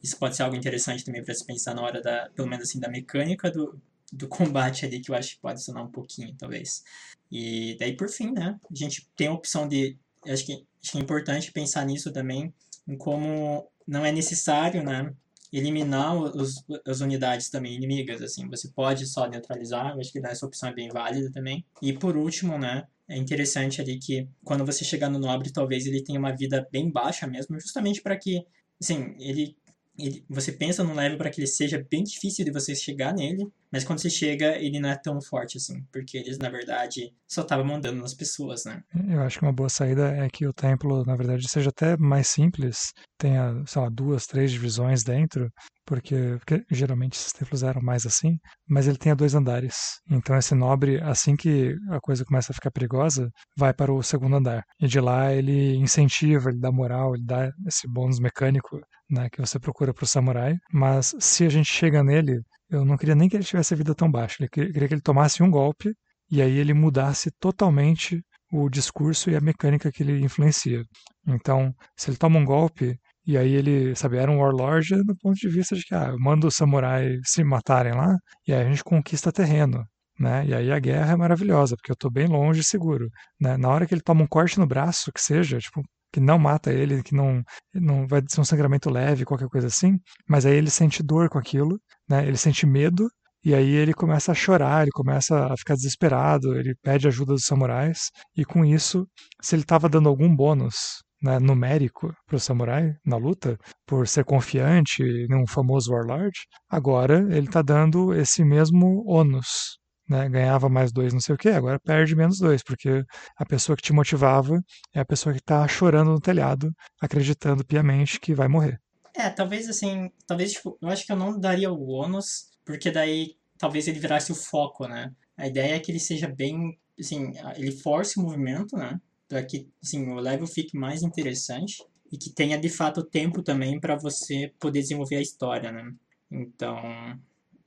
isso pode ser algo interessante também para se pensar na hora da, pelo menos assim, da mecânica do, do combate ali que eu acho que pode sonar um pouquinho, talvez. E daí por fim, né? A gente tem a opção de, acho que, acho que é importante pensar nisso também, em como não é necessário, né? Eliminar os, as unidades também inimigas, assim, você pode só neutralizar, eu acho que essa opção é bem válida também. E por último, né, é interessante ali que quando você chegar no nobre, talvez ele tenha uma vida bem baixa mesmo, justamente para que, assim, ele ele, você pensa no level para que ele seja bem difícil de você chegar nele, mas quando você chega, ele não é tão forte assim, porque eles, na verdade, só estavam mandando nas pessoas, né? Eu acho que uma boa saída é que o templo, na verdade, seja até mais simples, tenha, sei lá, duas, três divisões dentro, porque, porque geralmente esses templos eram mais assim, mas ele tem a dois andares. Então esse nobre, assim que a coisa começa a ficar perigosa, vai para o segundo andar. E de lá ele incentiva, ele dá moral, ele dá esse bônus mecânico né, que você procura para o samurai. Mas se a gente chega nele, eu não queria nem que ele tivesse a vida tão baixa. Eu queria que ele tomasse um golpe e aí ele mudasse totalmente o discurso e a mecânica que ele influencia. Então, se ele toma um golpe, e aí ele, sabe, era um warlord do ponto de vista de que, ah, eu mando os samurais se matarem lá, e aí a gente conquista terreno. Né? E aí a guerra é maravilhosa, porque eu estou bem longe e seguro. Né? Na hora que ele toma um corte no braço, que seja, tipo, que não mata ele, que não, não vai ser um sangramento leve, qualquer coisa assim, mas aí ele sente dor com aquilo, né? ele sente medo, e aí ele começa a chorar, ele começa a ficar desesperado, ele pede ajuda dos samurais, e com isso, se ele estava dando algum bônus né, numérico para o samurai na luta, por ser confiante num famoso warlord, agora ele está dando esse mesmo ônus. Né, ganhava mais dois, não sei o que, agora perde menos dois, porque a pessoa que te motivava é a pessoa que está chorando no telhado, acreditando piamente que vai morrer. É, talvez assim, talvez tipo, eu acho que eu não daria o ônus porque daí talvez ele virasse o foco, né? A ideia é que ele seja bem, assim, ele force o movimento, né? Para que, assim, o level fique mais interessante e que tenha de fato tempo também para você poder desenvolver a história, né? Então,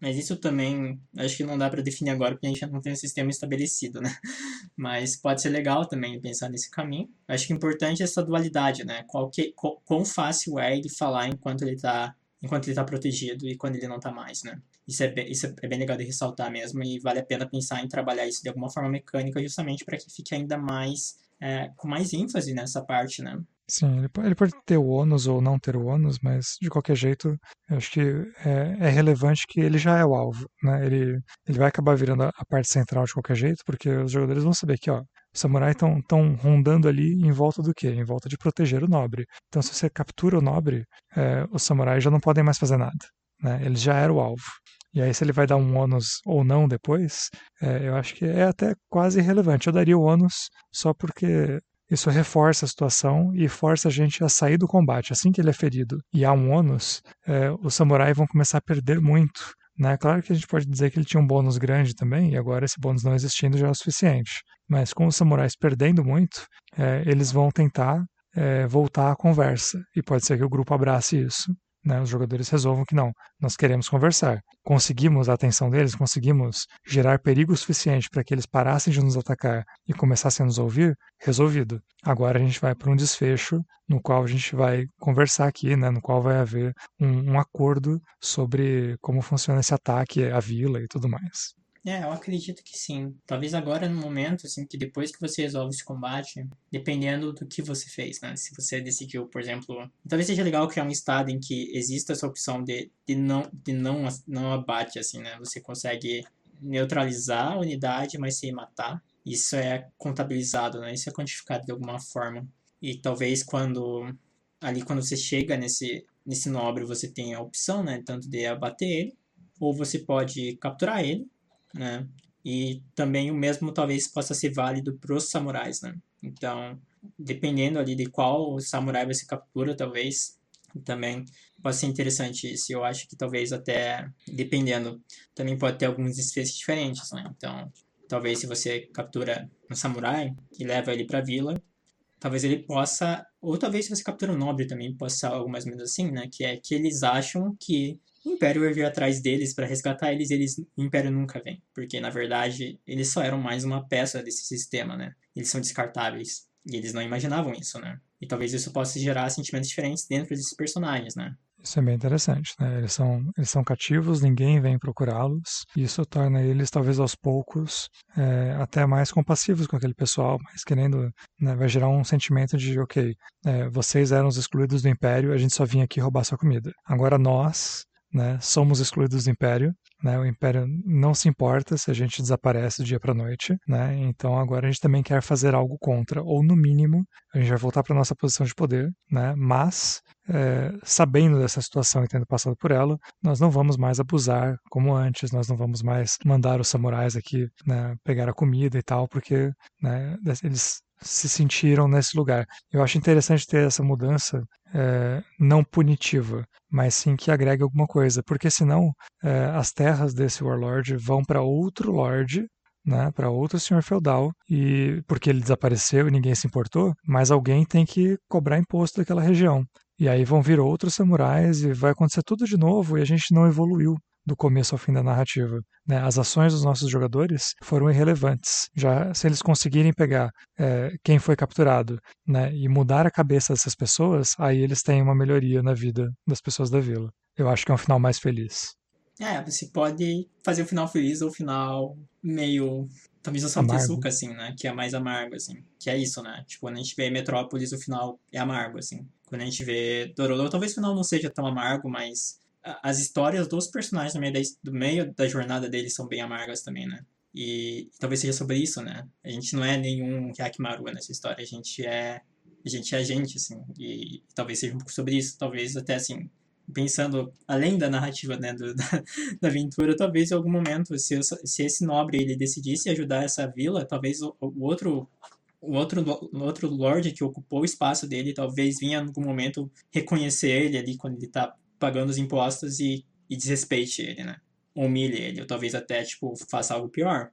mas isso também acho que não dá para definir agora porque a gente não tem um sistema estabelecido, né? Mas pode ser legal também pensar nesse caminho. Acho que o importante é essa dualidade, né? Qual que, quão fácil é ele falar enquanto ele está enquanto ele está protegido e quando ele não está mais, né? Isso é, bem, isso é bem legal de ressaltar mesmo e vale a pena pensar em trabalhar isso de alguma forma mecânica justamente para que fique ainda mais, é, com mais ênfase nessa parte, né? Sim, ele pode, ele pode, ter o ônus ou não ter o ônus, mas de qualquer jeito, eu acho que é, é, relevante que ele já é o alvo, né? Ele, ele vai acabar virando a, parte central de qualquer jeito, porque os jogadores vão saber que, ó, os samurais estão rondando ali em volta do quê? Em volta de proteger o nobre. Então, se você captura o nobre, é, os samurais já não podem mais fazer nada, né? Eles já eram o alvo. E aí, se ele vai dar um ônus ou não depois, é, eu acho que é até quase irrelevante. Eu daria o ônus só porque isso reforça a situação e força a gente a sair do combate. Assim que ele é ferido e há um ônus, é, os samurais vão começar a perder muito. Né? Claro que a gente pode dizer que ele tinha um bônus grande também, e agora esse bônus não existindo já é o suficiente. Mas com os samurais perdendo muito, é, eles vão tentar é, voltar à conversa. E pode ser que o grupo abrace isso né, os jogadores resolvam que não, nós queremos conversar. Conseguimos a atenção deles, conseguimos gerar perigo suficiente para que eles parassem de nos atacar e começassem a nos ouvir, resolvido. Agora a gente vai para um desfecho no qual a gente vai conversar aqui, né, no qual vai haver um, um acordo sobre como funciona esse ataque à vila e tudo mais. É, eu acredito que sim. Talvez agora no momento, assim, que depois que você resolve esse combate, dependendo do que você fez, né? Se você decidiu, por exemplo. Talvez seja legal criar um estado em que exista essa opção de, de, não, de não, não abate, assim, né? Você consegue neutralizar a unidade, mas sem matar. Isso é contabilizado, né? Isso é quantificado de alguma forma. E talvez quando. Ali, quando você chega nesse, nesse nobre, você tem a opção, né? Tanto de abater ele, ou você pode capturar ele né? E também o mesmo talvez possa ser válido para os samurais, né? Então, dependendo ali de qual samurai você captura, talvez também pode ser interessante isso. Eu acho que talvez até, dependendo, também pode ter alguns desfechos diferentes, né? Então, talvez se você captura um samurai e leva ele para a vila, talvez ele possa, ou talvez se você captura um nobre também, possa ser algo mais ou menos assim, né? Que é que eles acham que o Império vai vir atrás deles para resgatar eles, eles, o Império nunca vem, porque na verdade eles só eram mais uma peça desse sistema, né? Eles são descartáveis e eles não imaginavam isso, né? E talvez isso possa gerar sentimentos diferentes dentro desses personagens, né? Isso é bem interessante, né? Eles são, eles são cativos, ninguém vem procurá-los. Isso torna eles, talvez aos poucos, é, até mais compassivos com aquele pessoal, mas querendo, né, vai gerar um sentimento de, ok, é, vocês eram os excluídos do Império, a gente só vinha aqui roubar sua comida. Agora nós, né? Somos excluídos do Império, né? O Império não se importa se a gente desaparece do dia para noite, né? Então agora a gente também quer fazer algo contra, ou no mínimo a gente vai voltar para nossa posição de poder, né? Mas é, sabendo dessa situação e tendo passado por ela, nós não vamos mais abusar como antes, nós não vamos mais mandar os samurais aqui né, pegar a comida e tal, porque né, eles se sentiram nesse lugar. Eu acho interessante ter essa mudança é, não punitiva, mas sim que agregue alguma coisa, porque senão é, as terras desse warlord vão para outro lord né, para outro senhor feudal e porque ele desapareceu e ninguém se importou, mas alguém tem que cobrar imposto daquela região. E aí vão vir outros samurais e vai acontecer tudo de novo e a gente não evoluiu do começo ao fim da narrativa. Né? As ações dos nossos jogadores foram irrelevantes. Já se eles conseguirem pegar é, quem foi capturado né, e mudar a cabeça dessas pessoas, aí eles têm uma melhoria na vida das pessoas da vila. Eu acho que é um final mais feliz. É, você pode fazer o final feliz ou o final meio. Talvez o Santesuka, assim, né? Que é mais amargo, assim. Que é isso, né? Tipo, quando a gente vê Metrópolis, o final é amargo, assim. Quando a gente vê Dororo, talvez o final não seja tão amargo, mas as histórias dos personagens no meio da, do meio da jornada deles são bem amargas também, né? E, e talvez seja sobre isso, né? A gente não é nenhum Hyakimaru nessa história, a gente é a gente é a gente, assim, e, e talvez seja um pouco sobre isso, talvez até, assim, pensando além da narrativa, né, do, da, da, aventura, talvez em algum momento, se, se esse nobre ele decidisse ajudar essa vila, talvez o, o outro o outro, o outro lord que ocupou o espaço dele talvez vinha em algum momento reconhecer ele ali quando ele tá pagando os impostos e, e desrespeite ele, né? Humilhe ele, ou talvez até, tipo, faça algo pior.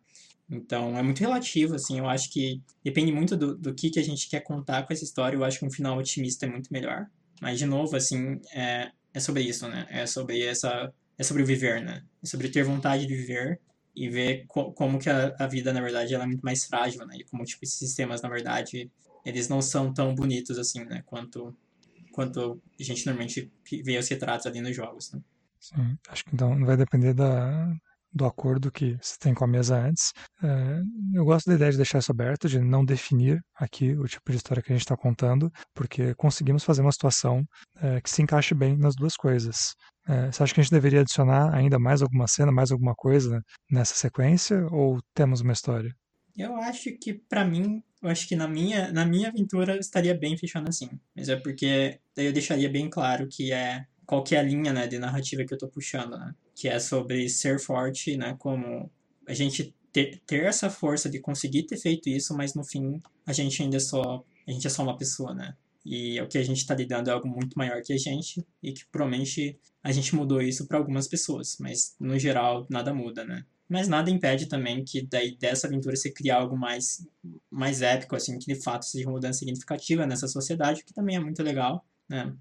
Então, é muito relativo, assim, eu acho que depende muito do, do que, que a gente quer contar com essa história, eu acho que um final otimista é muito melhor. Mas, de novo, assim, é, é sobre isso, né? É sobre essa... É sobre viver, né? É sobre ter vontade de viver e ver co como que a, a, vida, na verdade, ela é muito mais frágil, né? E como, tipo, esses sistemas, na verdade, eles não são tão bonitos, assim, né? Quanto quanto a gente normalmente vê os retratos ali nos jogos. Né? Sim, acho que então vai depender da, do acordo que você tem com a mesa antes. É, eu gosto da ideia de deixar isso aberto, de não definir aqui o tipo de história que a gente está contando, porque conseguimos fazer uma situação é, que se encaixe bem nas duas coisas. É, você acha que a gente deveria adicionar ainda mais alguma cena, mais alguma coisa nessa sequência, ou temos uma história? Eu acho que, para mim, eu acho que na minha, na minha aventura estaria bem fechando assim. Mas é porque daí eu deixaria bem claro que é qual que é a linha, né, de narrativa que eu tô puxando, né? Que é sobre ser forte, né, como a gente ter, ter essa força de conseguir ter feito isso, mas no fim a gente ainda é só, a gente é só uma pessoa, né? E o que a gente está lidando é algo muito maior que a gente e que provavelmente a gente mudou isso para algumas pessoas, mas no geral nada muda, né? Mas nada impede também que daí dessa aventura você criar algo mais, mais épico, assim, que de fato seja uma mudança significativa nessa sociedade, que também é muito legal, né?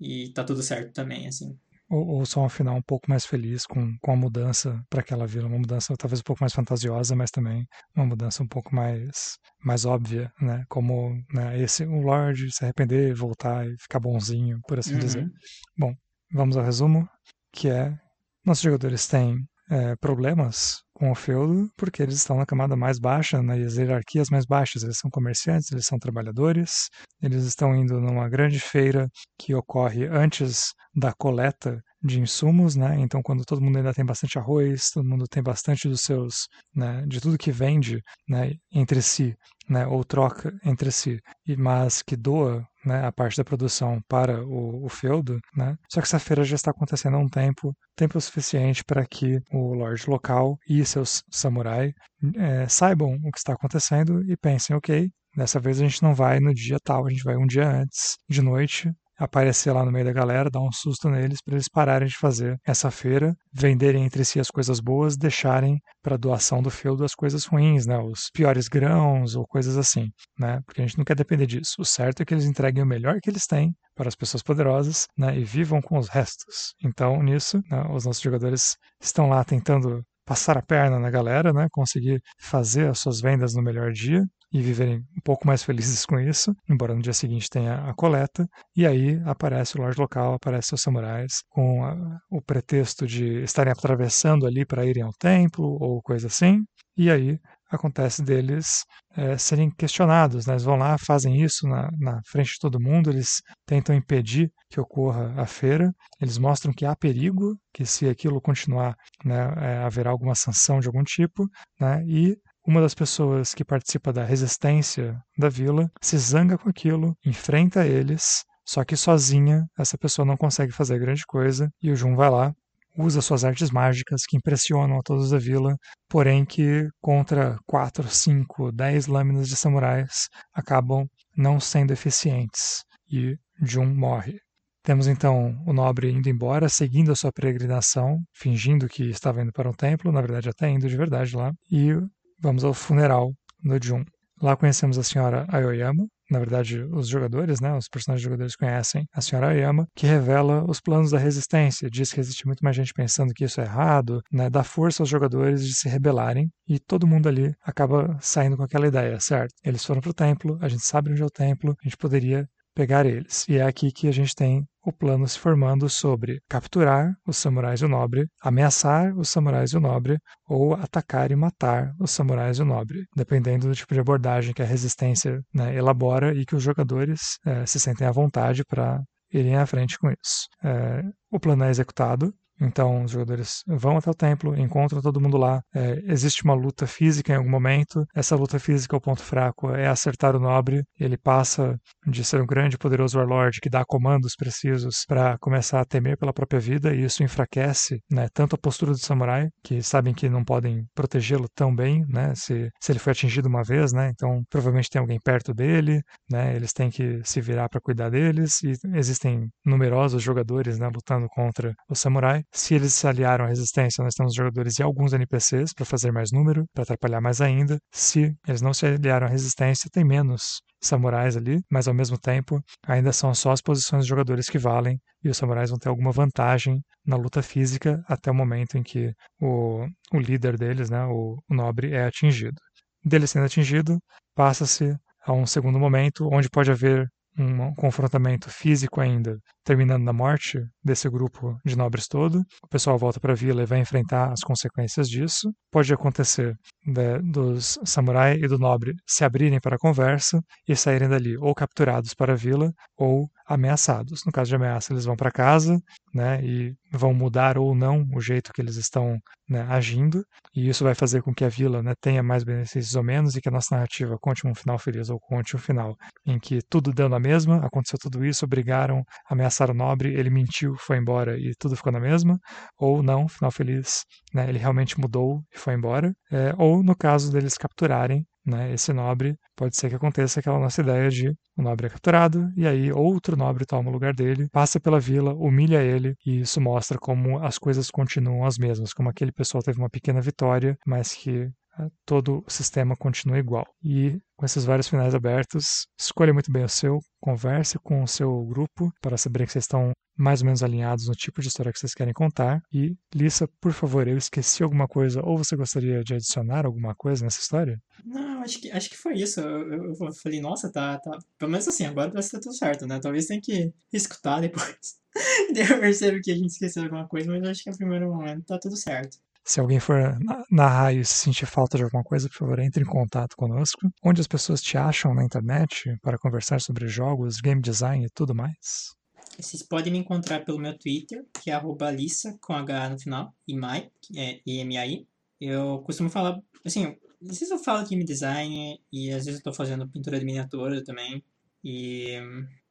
E tá tudo certo também, assim. Ou, ou só um final um pouco mais feliz com, com a mudança para aquela vila, uma mudança talvez um pouco mais fantasiosa, mas também uma mudança um pouco mais, mais óbvia, né? Como né, esse o Lorde se arrepender, voltar e ficar bonzinho, por assim uhum. dizer. Bom, vamos ao resumo, que é nossos jogadores têm é, problemas com o feudo, porque eles estão na camada mais baixa, nas hierarquias mais baixas. Eles são comerciantes, eles são trabalhadores, eles estão indo numa grande feira que ocorre antes da coleta de insumos, né? Então, quando todo mundo ainda tem bastante arroz, todo mundo tem bastante dos seus, né, de tudo que vende, né, entre si, né, ou troca entre si, mas que doa, né, a parte da produção para o, o feudo, né? Só que essa feira já está acontecendo há um tempo, tempo suficiente para que o lord local e seus samurai é, saibam o que está acontecendo e pensem, ok, Dessa vez a gente não vai no dia tal, a gente vai um dia antes, de noite, aparecer lá no meio da galera, dar um susto neles para eles pararem de fazer essa feira, venderem entre si as coisas boas, deixarem para doação do feudo as coisas ruins, né, os piores grãos ou coisas assim, né? Porque a gente não quer depender disso. O certo é que eles entreguem o melhor que eles têm para as pessoas poderosas, né, e vivam com os restos. Então, nisso, né, os nossos jogadores estão lá tentando passar a perna na galera, né, conseguir fazer as suas vendas no melhor dia, e viverem um pouco mais felizes com isso, embora no dia seguinte tenha a coleta. E aí aparece o Lorde Local, aparece os samurais com a, o pretexto de estarem atravessando ali para irem ao templo ou coisa assim. E aí acontece deles é, serem questionados. Né? Eles vão lá, fazem isso na, na, frente de todo mundo, eles tentam impedir que ocorra a feira, eles mostram que há perigo, que se aquilo continuar, né, é, haverá alguma sanção de algum tipo, né? e uma das pessoas que participa da resistência da vila se zanga com aquilo, enfrenta eles, só que sozinha essa pessoa não consegue fazer grande coisa e o Jun vai lá, usa suas artes mágicas que impressionam a todos da vila, porém que contra 4, 5, 10 lâminas de samurais acabam não sendo eficientes e Jun morre. Temos então o nobre indo embora, seguindo a sua peregrinação, fingindo que estava indo para um templo, na verdade até indo de verdade lá, e vamos ao funeral do Jun. Lá conhecemos a senhora Aoyama, na verdade, os jogadores, né, os personagens jogadores conhecem a senhora Ayama, que revela os planos da resistência, diz que existe muito mais gente pensando que isso é errado, né, dá força aos jogadores de se rebelarem e todo mundo ali acaba saindo com aquela ideia, certo? Eles foram para o templo, a gente sabe onde é o templo, a gente poderia pegar eles. E é aqui que a gente tem o plano se formando sobre capturar os samurais e o nobre, ameaçar os samurais e o nobre, ou atacar e matar os samurais e o nobre, dependendo do tipo de abordagem que a resistência né, elabora e que os jogadores é, se sentem à vontade para irem à frente com isso. É, o plano é executado, então os jogadores vão até o templo, encontram todo mundo lá. É, existe uma luta física em algum momento. Essa luta física, o ponto fraco é acertar o nobre. Ele passa de ser um grande e poderoso warlord que dá comandos precisos para começar a temer pela própria vida, e isso enfraquece né, tanto a postura do samurai, que sabem que não podem protegê-lo tão bem, né, se, se ele foi atingido uma vez, né, então provavelmente tem alguém perto dele, né, eles têm que se virar para cuidar deles, e existem numerosos jogadores né, lutando contra o samurai. Se eles se aliaram à resistência, nós temos jogadores e alguns NPCs para fazer mais número, para atrapalhar mais ainda. Se eles não se aliaram à resistência, tem menos samurais ali, mas ao mesmo tempo ainda são só as posições dos jogadores que valem e os samurais vão ter alguma vantagem na luta física até o momento em que o, o líder deles, né, o, o nobre, é atingido. Dele sendo atingido, passa-se a um segundo momento onde pode haver um confrontamento físico ainda, terminando na morte desse grupo de nobres todo. O pessoal volta para a vila e vai enfrentar as consequências disso. Pode acontecer né, dos samurai e do nobre se abrirem para a conversa e saírem dali ou capturados para a vila ou ameaçados. No caso de ameaça, eles vão para casa né, e vão mudar ou não o jeito que eles estão né, agindo, e isso vai fazer com que a vila né, tenha mais benefícios ou menos e que a nossa narrativa conte um final feliz ou conte um final em que tudo deu na mesma, aconteceu tudo isso, obrigaram, ameaçaram o nobre, ele mentiu, foi embora e tudo ficou na mesma, ou não, final feliz, né, ele realmente mudou e foi embora, é, ou no caso deles capturarem né, esse nobre, pode ser que aconteça aquela nossa ideia de o nobre é capturado e aí outro nobre toma o lugar dele, passa pela vila, humilha ele e isso mostra como as coisas continuam as mesmas, como aquele pessoal teve uma pequena vitória, mas que todo o sistema continua igual. E com esses vários finais abertos, escolha muito bem o seu, converse com o seu grupo para saber que vocês estão mais ou menos alinhados no tipo de história que vocês querem contar. E, Lissa, por favor, eu esqueci alguma coisa ou você gostaria de adicionar alguma coisa nessa história? Não, acho que, acho que foi isso. Eu, eu, falei, nossa, tá, tá. Pelo menos assim, agora vai ser tudo certo, né? Talvez tenha que escutar depois. Eu percebo que a gente esqueceu alguma coisa, mas acho que no primeiro momento tá tudo certo. Se alguém for narrar e sentir falta de alguma coisa, por favor, entre em contato conosco. Onde as pessoas te acham na internet para conversar sobre jogos, game design e tudo mais? Vocês podem me encontrar pelo meu Twitter, que é Alissa, com H no final, Imai, que é I-M-A-I. Eu costumo falar, assim, às vezes eu falo game design e às vezes eu tô fazendo pintura de miniatura também. E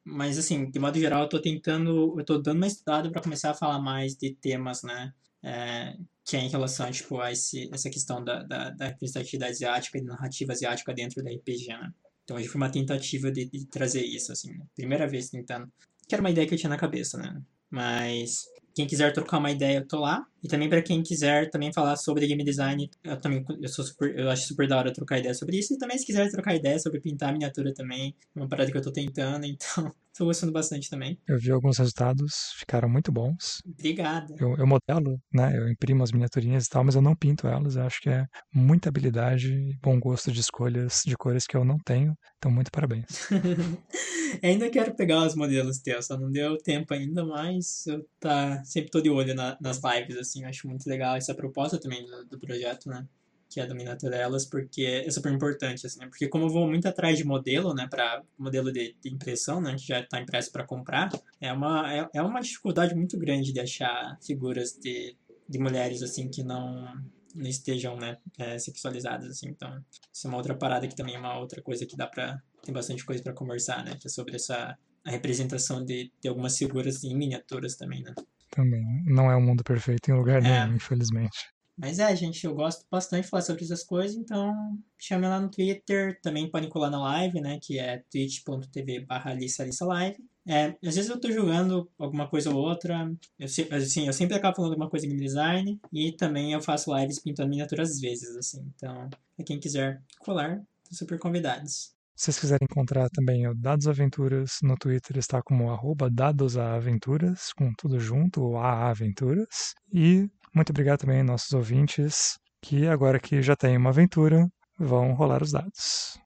mas assim, de modo geral, eu tô tentando, eu tô dando uma estudada para começar a falar mais de temas, né? É, que é em relação tipo, a esse, essa questão da, da, da representatividade asiática e da narrativa asiática dentro da RPG, né? Então hoje foi uma tentativa de, de trazer isso, assim, né? primeira vez tentando. Que era uma ideia que eu tinha na cabeça, né? Mas quem quiser trocar uma ideia, eu tô lá. E também para quem quiser também falar sobre game design, eu também eu sou super, eu acho super da hora trocar ideia sobre isso. E também se quiser trocar ideia sobre pintar miniatura também, é uma parada que eu tô tentando, então tô gostando bastante também. Eu vi alguns resultados, ficaram muito bons. Obrigada. Eu, eu modelo, né? Eu imprimo as miniaturinhas e tal, mas eu não pinto elas. Eu acho que é muita habilidade e bom gosto de escolhas de cores que eu não tenho. Então, muito parabéns. ainda quero pegar os modelos teus, só não deu tempo ainda, mas eu tá sempre tô de olho na, nas lives, assim, eu acho muito legal essa proposta também do, do projeto, né? Que é do Miniaturelas, porque é super importante, assim, né? Porque como eu vou muito atrás de modelo, né, para modelo de, de, impressão, né, que já está impresso para comprar, é uma, é, é uma dificuldade muito grande de achar figuras de, de mulheres, assim, que não não estejam né, é, sexualizadas assim então isso é uma outra parada que também é uma outra coisa que dá para tem bastante coisa para conversar, né? Que é sobre essa a representação de, de algumas figuras em miniaturas também, né? também. Não é um mundo perfeito em lugar É. nenhum, infelizmente. Mas é, gente, eu gosto bastante de falar sobre essas coisas, então chame lá no Twitter, também podem colar na live, né, que é twitch.tv barra live. É, às vezes eu tô jogando alguma coisa ou outra, eu, assim, eu sempre acabo falando alguma coisa de game design, e também eu faço lives pintando miniaturas às vezes, assim, então, pra quem quiser colar, super convidados. Se vocês quiserem encontrar também o Dados Aventuras no Twitter, está como arroba dadosaventuras, com tudo junto, ou aaventuras. E muito obrigado também aos nossos ouvintes, que agora que já tem uma aventura, vão rolar os dados.